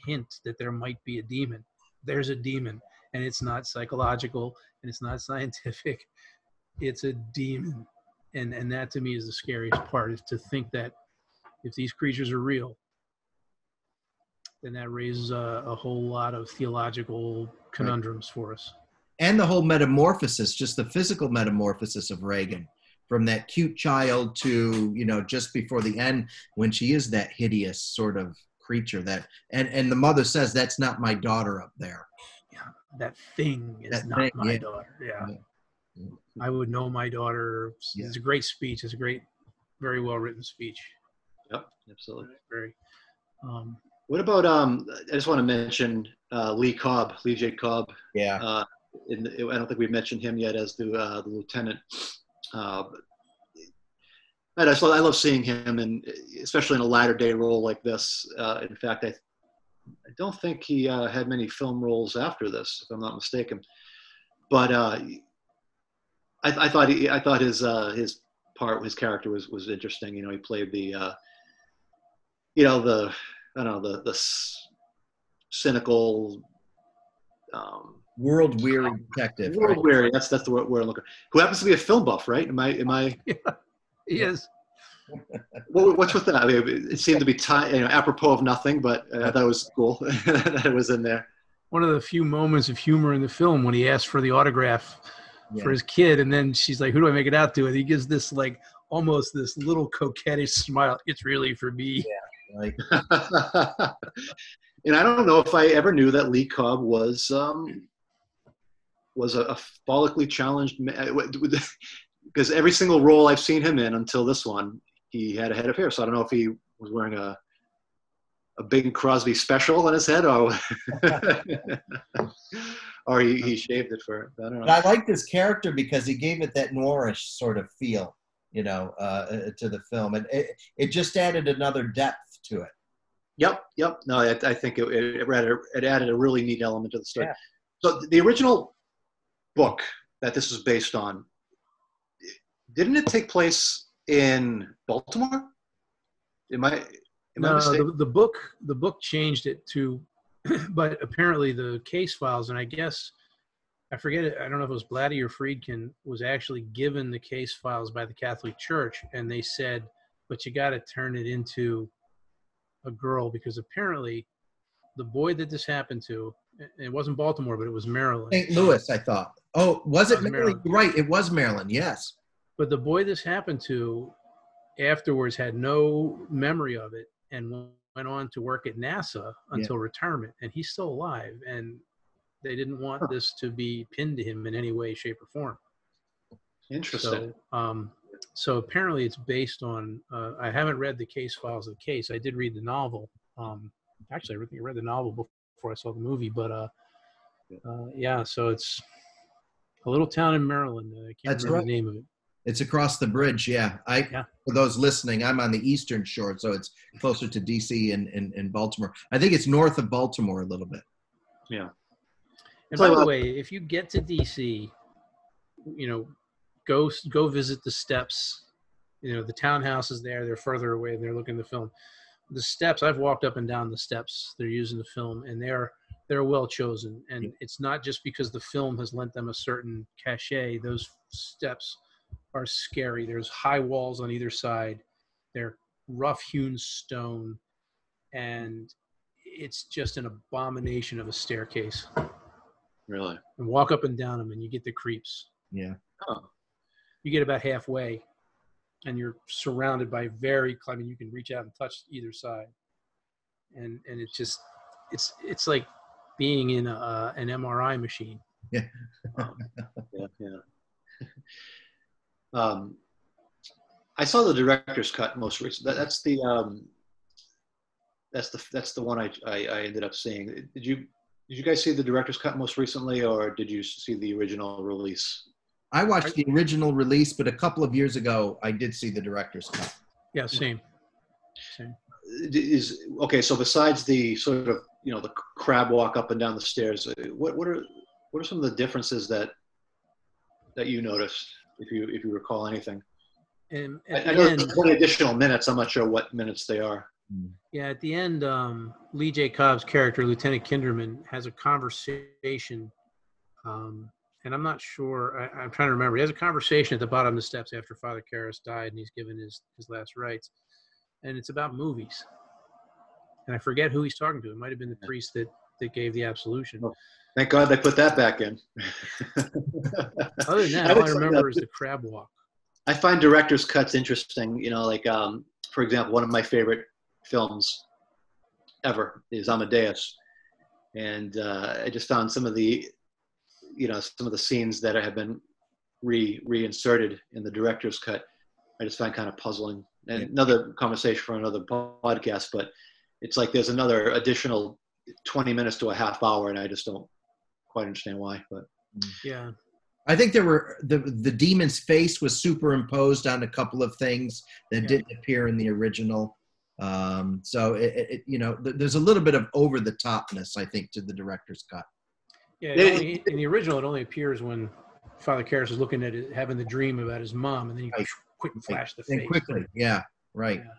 hint that there might be a demon. There's a demon, and it's not psychological and it's not scientific. it's a demon, and and that to me is the scariest part is to think that if these creatures are real, then that raises a, a whole lot of theological conundrums for us. And the whole metamorphosis, just the physical metamorphosis of Regan, from that cute child to you know just before the end when she is that hideous sort of creature that and and the mother says that's not my daughter up there. Yeah. That thing is That not thing, my yeah. daughter. Yeah. Yeah. I would know my daughter. Yeah. It's a great speech. It's a great, very well written speech. Yep, absolutely. Very. Um, What about um? I just want to mention uh, Lee Cobb, Lee J. Cobb. Yeah, Uh, in I don't think we've mentioned him yet as the uh, the lieutenant. Uh, I, so I love seeing him, and especially in a latter day role like this. Uh, in fact, I I don't think he uh, had many film roles after this, if I'm not mistaken. But uh, I, I thought he, I thought his uh, his part, his character was was interesting. You know, he played the uh, you know the I don't know the the cynical. Um, world weary detective. right? World weary. That's that's the word word I'm looking. Who happens to be a film buff, right? Am I? Am I? he is. What, what's with that? I mean, it seemed to be ti you know, apropos of nothing, but uh, I thought it was cool that it was in there. one of the few moments of humor in the film when he asked for the autograph Yeah. for his kid, and then she's like, "Who do I make it out to?" And he gives this like almost this little coquettish smile. It's really for me. Like, and I don't know if I ever knew that Lee Cobb was um, was a, a follically challenged because every single role I've seen him in until this one, he had a head of hair. So I don't know if he was wearing a a Bing Crosby special on his head, or or he, he shaved it for. I don't but. I like this character because he gave it that noirish sort of feel, you know, uh, uh, to the film, and it, it just added another depth to it. Yep, yep. No, I, I think it, it, added, it added a really neat element to the story. Yeah. So the original book that this is based on, didn't it take place in Baltimore? Am I? Am I No, mistaken? the, the book the book changed it to, but apparently the case files, and I guess I forget it. I don't know if it was Blatty or Friedkin was actually given the case files by the Catholic Church, and they said, "But you got to turn it into a girl because apparently the boy that this happened to, it wasn't Baltimore, but it was Maryland. St. Louis, I thought. Oh, was it That was Maryland? Right, it was Maryland. Yes. But the boy this happened to afterwards had no memory of it and went on to work at NASA until retirement. And he's still alive. And they didn't want this to be pinned to him in any way, shape, or form. Interesting. So, um, so apparently it's based on. Uh, I haven't read the case files of the case. I did read the novel. Um, actually, I think I read the novel before I saw the movie. But uh, uh, yeah, so it's a little town in Maryland. I can't That's remember right. the name of it. It's across the bridge. Yeah. I Yeah. for those listening, I'm on the eastern shore, so it's closer to DC and, and, and Baltimore. I think it's north of Baltimore a little bit. Yeah. And Tell by the what- way, if you get to DC, you know, go go visit the steps. You know, the townhouse is there. They're further away. And they're looking at the film. The steps. I've walked up and down the steps. They're using the film, and they're they're well chosen. And it's not just because the film has lent them a certain cachet. Those steps are scary. There's high walls on either side. They're rough hewn stone, and it's just an abomination of a staircase really. and walk up and down them and you get the creeps Yeah. Oh. you get about halfway and you're surrounded by very i mean you can reach out and touch either side and and it's just it's it's like being in a, an mri machine Yeah. Um, Yeah, yeah. um, I saw the director's cut most recent. That, that's the um, that's the that's the one I, I I ended up seeing. Did you did you guys see the director's cut most recently, or did you see the original release? I watched the original release, but a couple of years ago, I did see the director's cut. yeah same same Is okay. So besides the sort of you know the crab walk up and down the stairs, uh, what what are what are some of the differences that that you noticed, if you if you recall anything? and I, at I the know end there's 20 additional minutes. I'm not sure what minutes they are. yeah at the end um lee j cobb's character lieutenant kinderman has a conversation um and I'm not sure. I, I'm trying to remember. He has a conversation at the bottom of the steps after Father Karras died, and he's given his his last rites, and it's about movies. And I forget who he's talking to. It might have been the priest that that gave the absolution. Oh. Thank God they put that back in. Other than that, I all I remember is the crab walk. I find director's cuts interesting. You know, like um, for example, one of my favorite films ever is Amadeus, and uh, I just found some of the, you know, some of the scenes that have been re reinserted in the director's cut. I just find kind of puzzling. And Yeah. another conversation for another podcast, but it's like there's another additional 20 minutes to a half hour, and I just don't quite understand why. But Yeah, I think there were the the demon's face was superimposed on a couple of things that Yeah. didn't appear in the original. Um, so it, it, it- you know, th- there's a little bit of over the topness, I think, to the director's cut. Yeah. It They- only, in the original, it only appears when Father Karras is looking at it, having the dream about his mom, and then you Right. quick flash the And face. quickly, yeah, right. Yeah.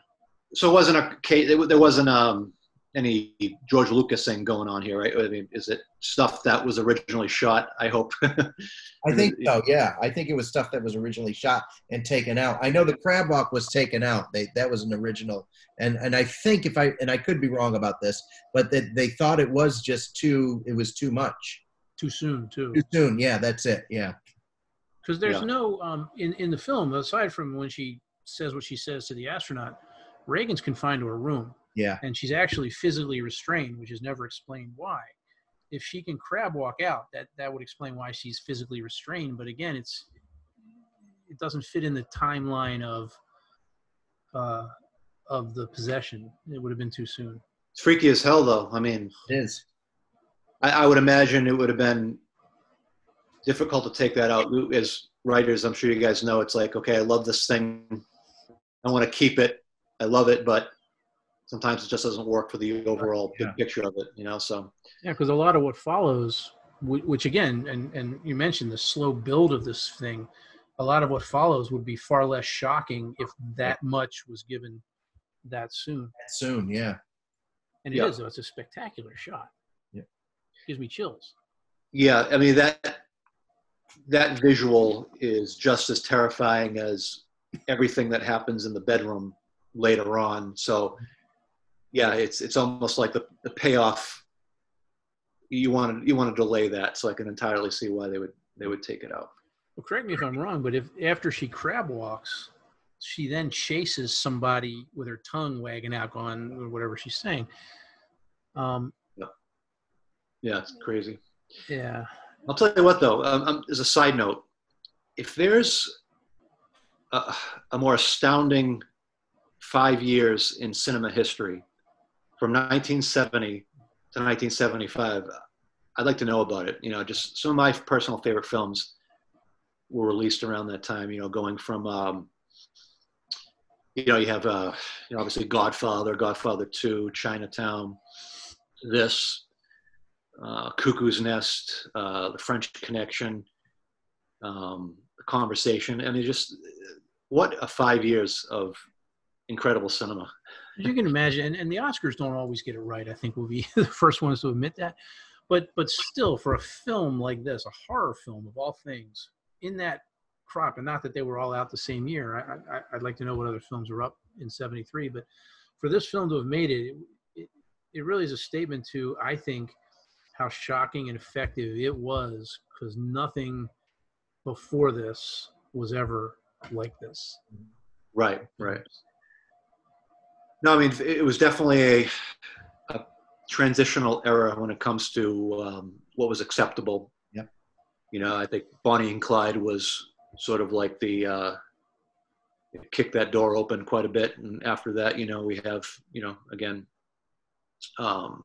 so it wasn't a case. There wasn't um, any George Lucas thing going on here, right? I mean, is it stuff that was originally shot? I hope. I think so. Yeah, I think it was stuff that was originally shot and taken out. I know the crab walk was taken out. They that was an original, and and I think if I and I could be wrong about this, but that they thought it was just too. It was too much. Too soon, too. Too soon. Yeah, that's it. Yeah. because there's Yeah. no um, in in the film aside from when she says what she says to the astronaut regan's confined to her room Yeah. and she's actually physically restrained which is never explained why if she can crab walk out that that would explain why she's physically restrained but again it's it doesn't fit in the timeline of uh of the possession it would have been too soon it's freaky as hell, though. I mean, It is. I, I would imagine it would have been difficult to take that out. As writers, I'm sure you guys know, it's like, okay, I love this thing. I want to keep it. I love it, but sometimes it just doesn't work for the overall Yeah. big picture of it, you know? So, Yeah, because a lot of what follows, which again, and, and you mentioned the slow build of this thing, a lot of what follows would be far less shocking if that much was given that soon. Soon. Yeah. And it is, Yeah. though. It's a spectacular shot. Gives me chills. yeah, I mean, that, that visual is just as terrifying as everything that happens in the bedroom later on. So, yeah, it's it's almost like the, the payoff. You want to you want to delay that, so I can entirely see why they would they would take it out. Well, correct me if I'm wrong, but if after she crab walks, she then chases somebody with her tongue wagging out, going or whatever she's saying. Um, Yeah, it's crazy. yeah, I'll tell you what, though, um, um, as a side note, if there's a, a more astounding five years in cinema history, from 1970 to 1975, I'd like to know about it. You know, just some of my personal favorite films were released around that time. You know, going from, um, you know, you have, uh, you know, obviously Godfather, Godfather Two, Chinatown, this, uh, Cuckoo's Nest, uh, The French Connection, um, The Conversation. I mean, just what a five years of incredible cinema. As you can imagine, and, and the Oscars don't always get it right. I think we'll be the first ones to admit that. But but still, for a film like this, a horror film of all things, in that crop, and not that they were all out the same year. I, I'd like to know what other films were up in '73, but for this film to have made it, it, it really is a statement to I think how shocking and effective it was because nothing before this was ever like this. Right, right. No, I mean, it it was definitely a, a transitional era when it comes to um, what was acceptable. Yep. You know, I think Bonnie and Clyde was sort of like the uh, kick that door open quite a bit, and after that, you know, we have, you know, again. Um,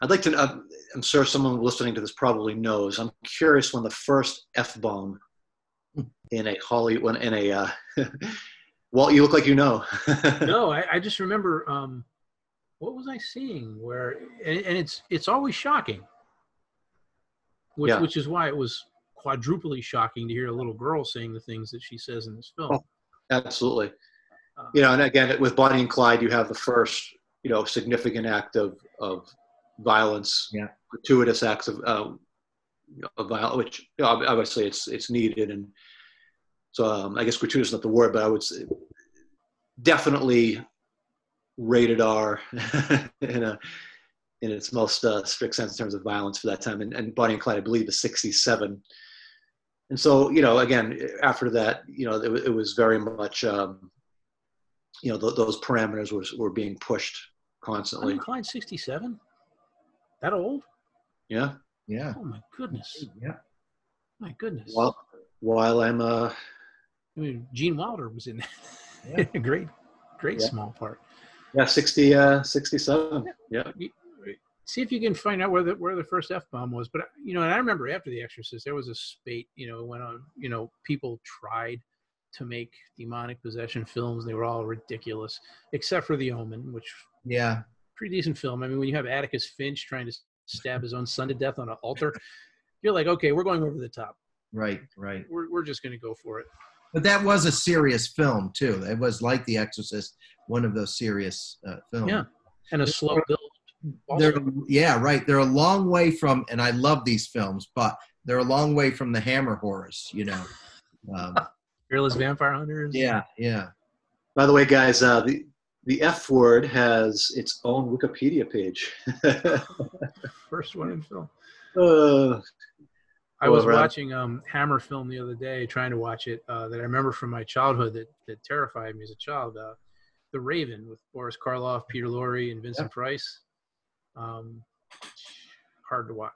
I'd like to. Uh, I'm sure someone listening to this probably knows. I'm curious when the first f bomb in a Hollywood when in a. Uh, well, you look like you know. no, I, I just remember um, what was I seeing where, and, and it's it's always shocking, which Yeah. which is why it was quadruply shocking to hear a little girl saying the things that she says in this film. Oh. Absolutely. Uh, You know, and again, with Bonnie and Clyde, you have the first, you know, significant act of, of violence, Yeah. gratuitous acts of, uh, of violence, which you know, obviously it's it's needed, and so um, I guess gratuitous is not the word, but I would say definitely rated R in a in its most uh, strict sense in terms of violence for that time, and, and Bonnie and Clyde, I believe, is '67. And so, you know, again, after that, you know, it, it was very much, um, you know, th- those parameters were, were being pushed constantly. Bonnie Clyde 67? That old? Yeah. Yeah. Oh my goodness. Yeah. My goodness. Well, while I'm, uh, I mean, Gene Wilder was in Yeah. that. great, great Yeah. small part. yeah, 60, uh, 67. Yeah. See if you can find out where the where the first f bomb was. But you know, and I remember after The Exorcist, there was a spate. You know, went on. You know, people tried to make demonic possession films. They were all ridiculous, except for The Omen, which Yeah. pretty decent film. I mean, when you have Atticus Finch trying to stab his own son to death on an altar, you're like, okay, we're going over the top. Right. Right. We're we're just going to go for it. But that was a serious film too. It was like The Exorcist, one of those serious uh, films. Yeah. And a slow build. They're, yeah, right. They're a long way from, and I love these films, but they're a long way from the Hammer horrors. You know. Um, Fearless Vampire Hunters. yeah. Yeah. By the way, guys, uh, the, the F word has its own Wikipedia page. First one in film. uh, I was Well, Rob- watching um, Hammer film the other day, trying to watch it uh, that I remember from my childhood that, that terrified me as a child. Uh, the Raven with Boris Karloff, Peter Lorre, and Vincent Price. Um, hard to watch.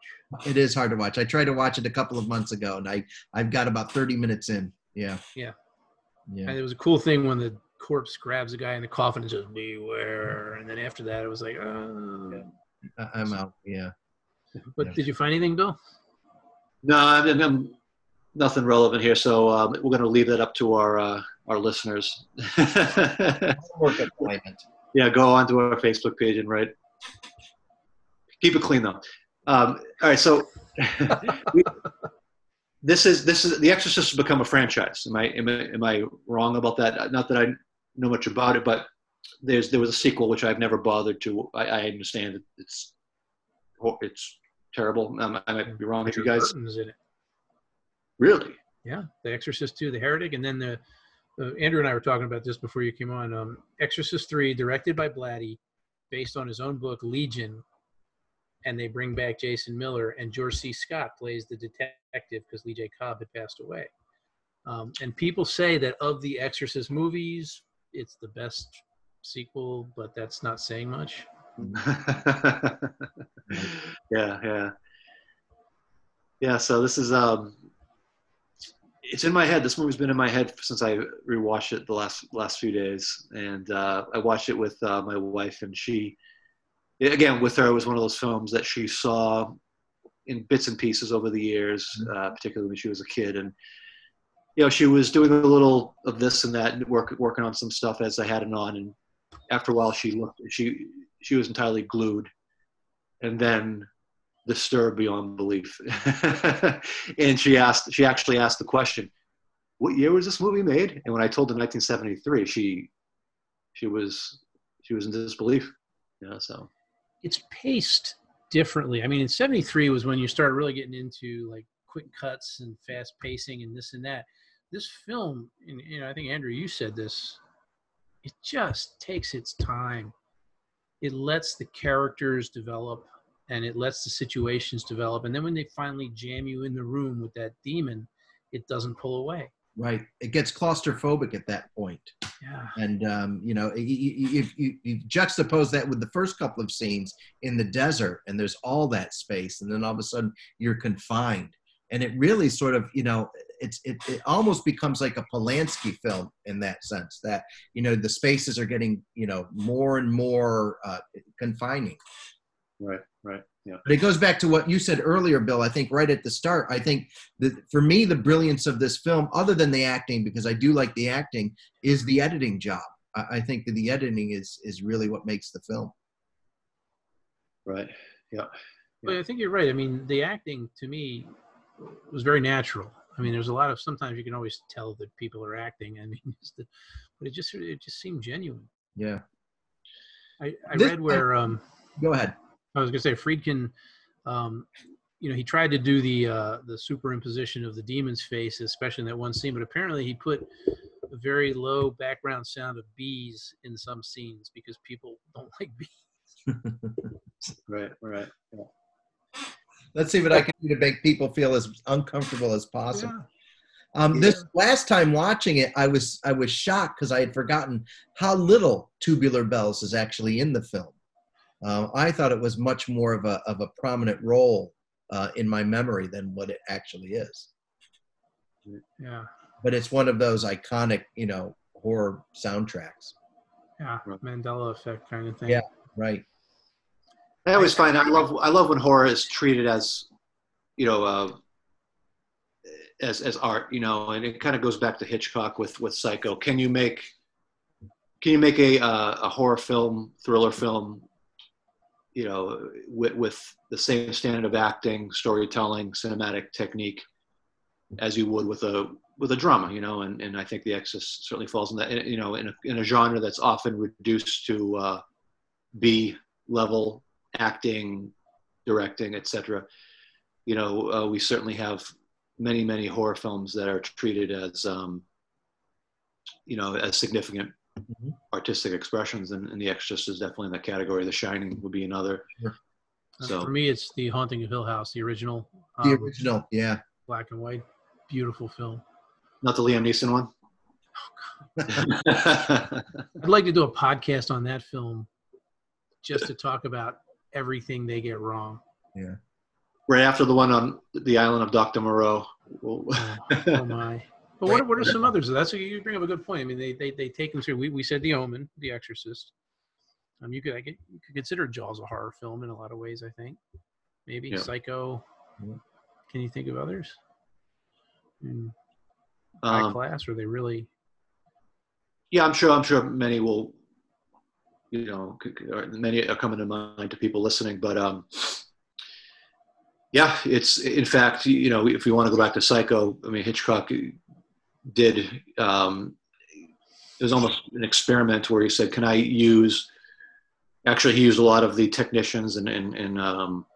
It is hard to watch. I tried to watch it a couple of months ago, and I I've got about thirty minutes in. Yeah. Yeah. Yeah. And it was a cool thing when the corpse grabs a guy in the coffin and says "Beware," and then after that, it was like, oh. I- I'm out. Yeah. But Yeah. did you find anything, Bill? no, I mean, I'm, nothing relevant here, so um, we're going to leave that up to our uh, our listeners. Appointment. yeah, go onto our Facebook page and write. Keep it clean though. Um, all right, so we, this is this is The Exorcist has become a franchise. Am I am I, am I wrong about that? Not that I know much about it, but there's there was a sequel which I've never bothered to. I, I understand that it's it's terrible. Um, I might be wrong with you guys. Burton's in it. Really? Yeah, The Exorcist 2, The Heretic, and then the uh, Andrew and I were talking about this before you came on. Um, Exorcist 3, directed by Blatty, based on his own book Legion, and they bring back Jason Miller, and George C. Scott plays the detective because Lee J. Cobb had passed away. Um, and people say that of the Exorcist movies, it's the best sequel, but that's not saying much. yeah, yeah, yeah. So this is um, it's in my head. This movie's been in my head since I rewatched it the last last few days, and uh, I watched it with uh, my wife, and she, again, with her, it was one of those films that she saw in bits and pieces over the years, uh, particularly when she was a kid, and you know, she was doing a little of this and that, and work, working on some stuff as I had it on, and after a while, she looked, she she was entirely glued, and then disturbed beyond belief. and she asked, she actually asked the question, "What year was this movie made?" And when I told her 1973, she she was she was in disbelief. Yeah, so it's paced differently. I mean, in '73 was when you start really getting into like quick cuts and fast pacing and this and that. This film, and you know, I think Andrew, you said this. It just takes its time. It lets the characters develop, and it lets the situations develop. And then when they finally jam you in the room with that demon, it doesn't pull away. Right. It gets claustrophobic at that point. Yeah. And um, you know, if you, you juxtapose that with the first couple of scenes in the desert, and there's all that space, and then all of a sudden you're confined, and it really sort of, you know, it's it, it almost becomes like a Polanski film in that sense that you know the spaces are getting you know more and more uh, confining. right, right, yeah, But it goes back to what you said earlier, Bill. I think right at the start. I think that for me, the brilliance of this film, other than the acting, because I do like the acting, is the editing job. I, I think that the editing is is really what makes the film. right, yeah, But I think you're right. I mean, the acting to me was very natural. I mean, there's a lot of sometimes you can always tell that people are acting. I mean, it's the, but it just it just seemed genuine. Yeah. I, I This- read where um, Go ahead. I was gonna say Friedkin um, you know, he tried to do the uh, the superimposition of the demon's face, especially in that one scene. But apparently, he put a very low background sound of bees in some scenes because people don't like bees. Right, right. Yeah. Let's see what I can do to make people feel as uncomfortable as possible. Yeah. Um, Yeah. This last time watching it, I was I was shocked because I had forgotten how little Tubular Bells is actually in the film. Uh, I thought it was much more of a of a prominent role uh, in my memory than what it actually is. Yeah, But it's one of those iconic, you know, horror soundtracks. yeah, Mandela effect kind of thing. Yeah. Right. I always find I love I love when horror is treated as, you know, uh, as as art. You know, and it kind of goes back to Hitchcock with with Psycho. Can you make can you make a uh, a horror film, thriller film, you know, with with the same standard of acting, storytelling, cinematic technique as you would with a with a drama, you know, and, and I think The Exorcist certainly falls in that, you know, in a, in a genre that's often reduced to uh, B level acting, directing, etc. You know, uh, we certainly have many, many horror films that are treated as, um, you know, as significant Mhm. artistic expressions, and, and The Exorcist is definitely in that category. The Shining would be another. Uh, So- For me, it's the Haunting of Hill House, the original, The um, original, yeah. black and white, beautiful film. Not the Liam Neeson one. I'd like to do a podcast on that film, just to talk about everything they get wrong. Yeah. Right after the one on the island of Dr. Moreau. Oh, oh my! But what, what are some others? That's you bring up a good point. I mean, they they, they take them through. We, we said The Omen, The Exorcist. Um, you could I get, you could consider Jaws a horror film in a lot of ways. I think maybe Yeah. Psycho. Yeah. Can you think of others? Mm, high um, class? Are they really? yeah, I'm sure. I'm sure many will, you know, many are coming to mind to people listening. But um, yeah, it's in fact, you know, if we want to go back to Psycho, I mean, Hitchcock did. Um, it was almost an experiment where he said, "Can I use?" Actually, he used a lot of the technicians and and, and um,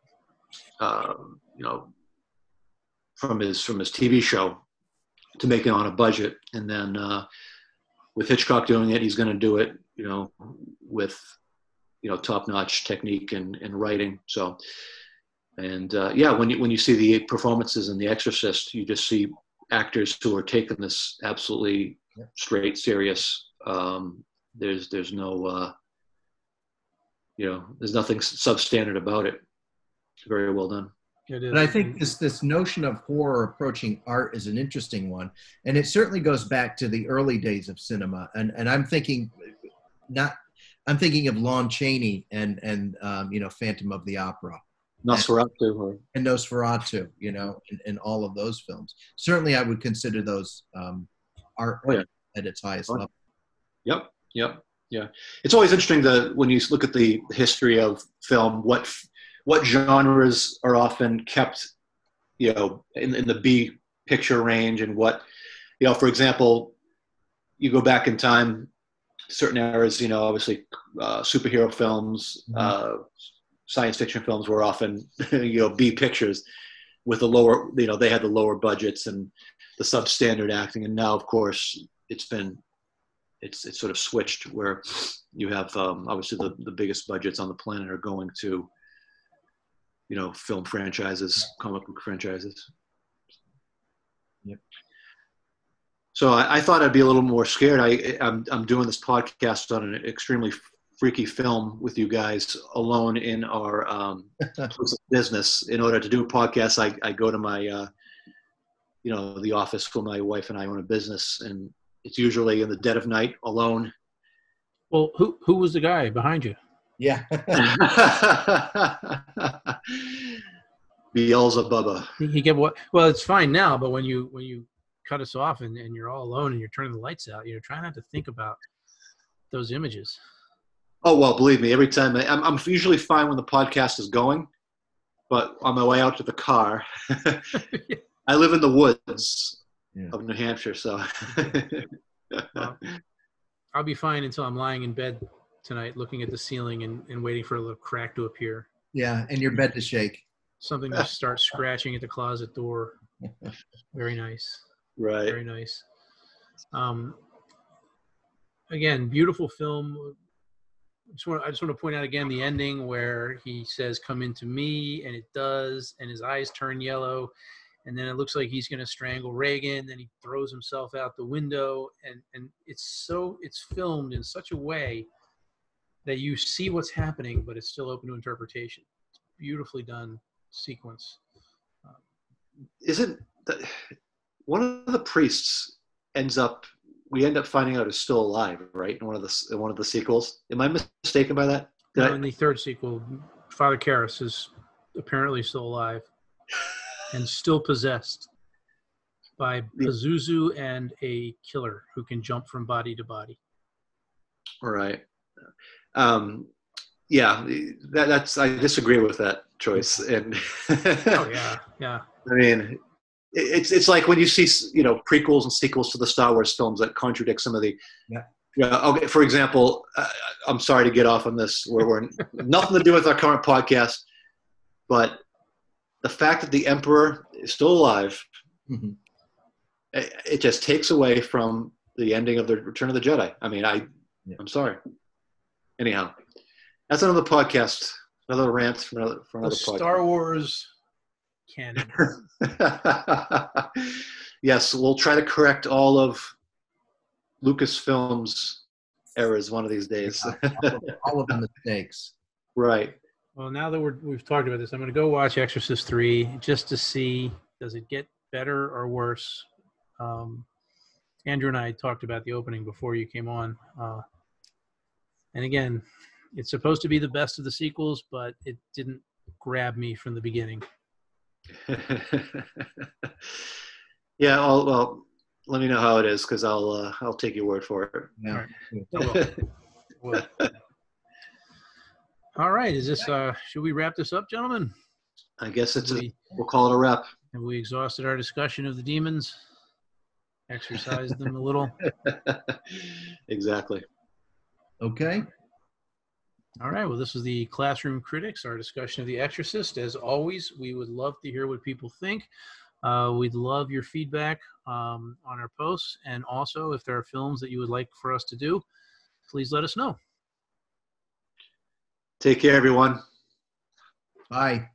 uh, you know, from his from his TV show to make it on a budget, and then. Uh, with Hitchcock doing it, he's going to do it, you know, with, you know, top-notch technique and, and writing. So, and uh, yeah, when you when you see the performances in The Exorcist, you just see actors who are taking this absolutely straight, serious. Um, there's there's no, uh, you know, there's nothing substandard about it. Very well done. It is. But I think this this notion of horror approaching art is an interesting one, and it certainly goes back to the early days of cinema. And and I'm thinking, not, I'm thinking of Lon Chaney and and um, you know Phantom of the Opera Nosferatu, or and Nosferatu, you know, and, and all of those films. Certainly, I would consider those um, art Oh, yeah. at its highest Oh, level. Yep, yep, yeah. It's always interesting that when you look at the history of film, what what genres are often kept, you know, in, in the B picture range, and what, you know, for example, you go back in time, certain eras, you know, obviously uh, superhero films, Mhm. uh, science fiction films were often, you know, B pictures with the lower, you know, they had the lower budgets and the substandard acting, and now, of course, it's been it's it's sort of switched where you have um, obviously the, the biggest budgets on the planet are going to you know film franchises comic book franchises Yep. So I, I thought i'd be a little more scared I, I'm, I'm doing this podcast on an extremely freaky film with you guys alone in our um, business in order to do podcasts i, I go to my uh, you know the office where my wife and i own a business and it's usually in the dead of night alone Well, who who was the guy behind you? Yeah, Beelzebubba. He, he kept what? Well, it's fine now, but when you when you cut us off and, and you're all alone and you're turning the lights out, you're trying not to think about those images. Oh well, believe me, every time I, I'm, I'm usually fine when the podcast is going, but on my way out to the car, I live in the woods Yeah. of New Hampshire, so. Well, I'll be fine until I'm lying in bed tonight, looking at the ceiling and, and waiting for a little crack to appear. yeah, and your bed to shake. Something to start scratching at the closet door. Very nice. Right. Very nice. Um, again, beautiful film. Just want, I just want to point out again the ending where he says, "Come into me," and it does, and his eyes turn yellow, and then it looks like he's going to strangle Regan. Then he throws himself out the window, and and it's so it's filmed in such a way that you see what's happening, but it's still open to interpretation. It's beautifully done sequence. Isn't the, one of the priests ends up? We end up finding out is still alive, right? In one of the in one of the sequels. Am I mistaken by that? Did Now, in the third sequel, Father Karras is apparently still alive and still possessed by Pazuzu and a killer who can jump from body to body. Right. Um, yeah, that, that's I disagree with that choice. And Oh yeah, yeah. I mean, it's it's like when you see you know prequels and sequels to the Star Wars films that contradict some of the. Yeah. Yeah. Okay. For example, uh, I'm sorry to get off on this. We're, we're nothing to do with our current podcast, but the fact that the Emperor is still alive, Mhm. it, it just takes away from the ending of the Return of the Jedi. I mean, I, Yeah. I'm sorry. Anyhow, that's another podcast, another rant from another for The another podcast. Star Wars canon. yes, we'll try to correct all of Lucasfilm's errors one of these days. all of the mistakes. right. Well, now that we're, we've talked about this, I'm going to go watch Exorcist 3 just to see does it get better or worse. Um, Andrew and I talked about the opening before you came on. Uh, and again, it's supposed to be the best of the sequels, but it didn't grab me from the beginning. yeah. I'll, well, let me know how it is because I'll uh, I'll take your word for it. Yeah. Oh, well. Well. All right. Is this, uh, should we wrap this up, gentlemen? I guess it's Have a, we, we'll call it a wrap. have we exhausted our discussion of the demons? Exercised them a little? exactly. Okay. All right. Well, this was the Classroom Critics, our discussion of The Exorcist. As always, we would love to hear what people think. Uh, we'd love your feedback um, on our posts. And also, if there are films that you would like for us to do, please let us know. Take care, everyone. Bye.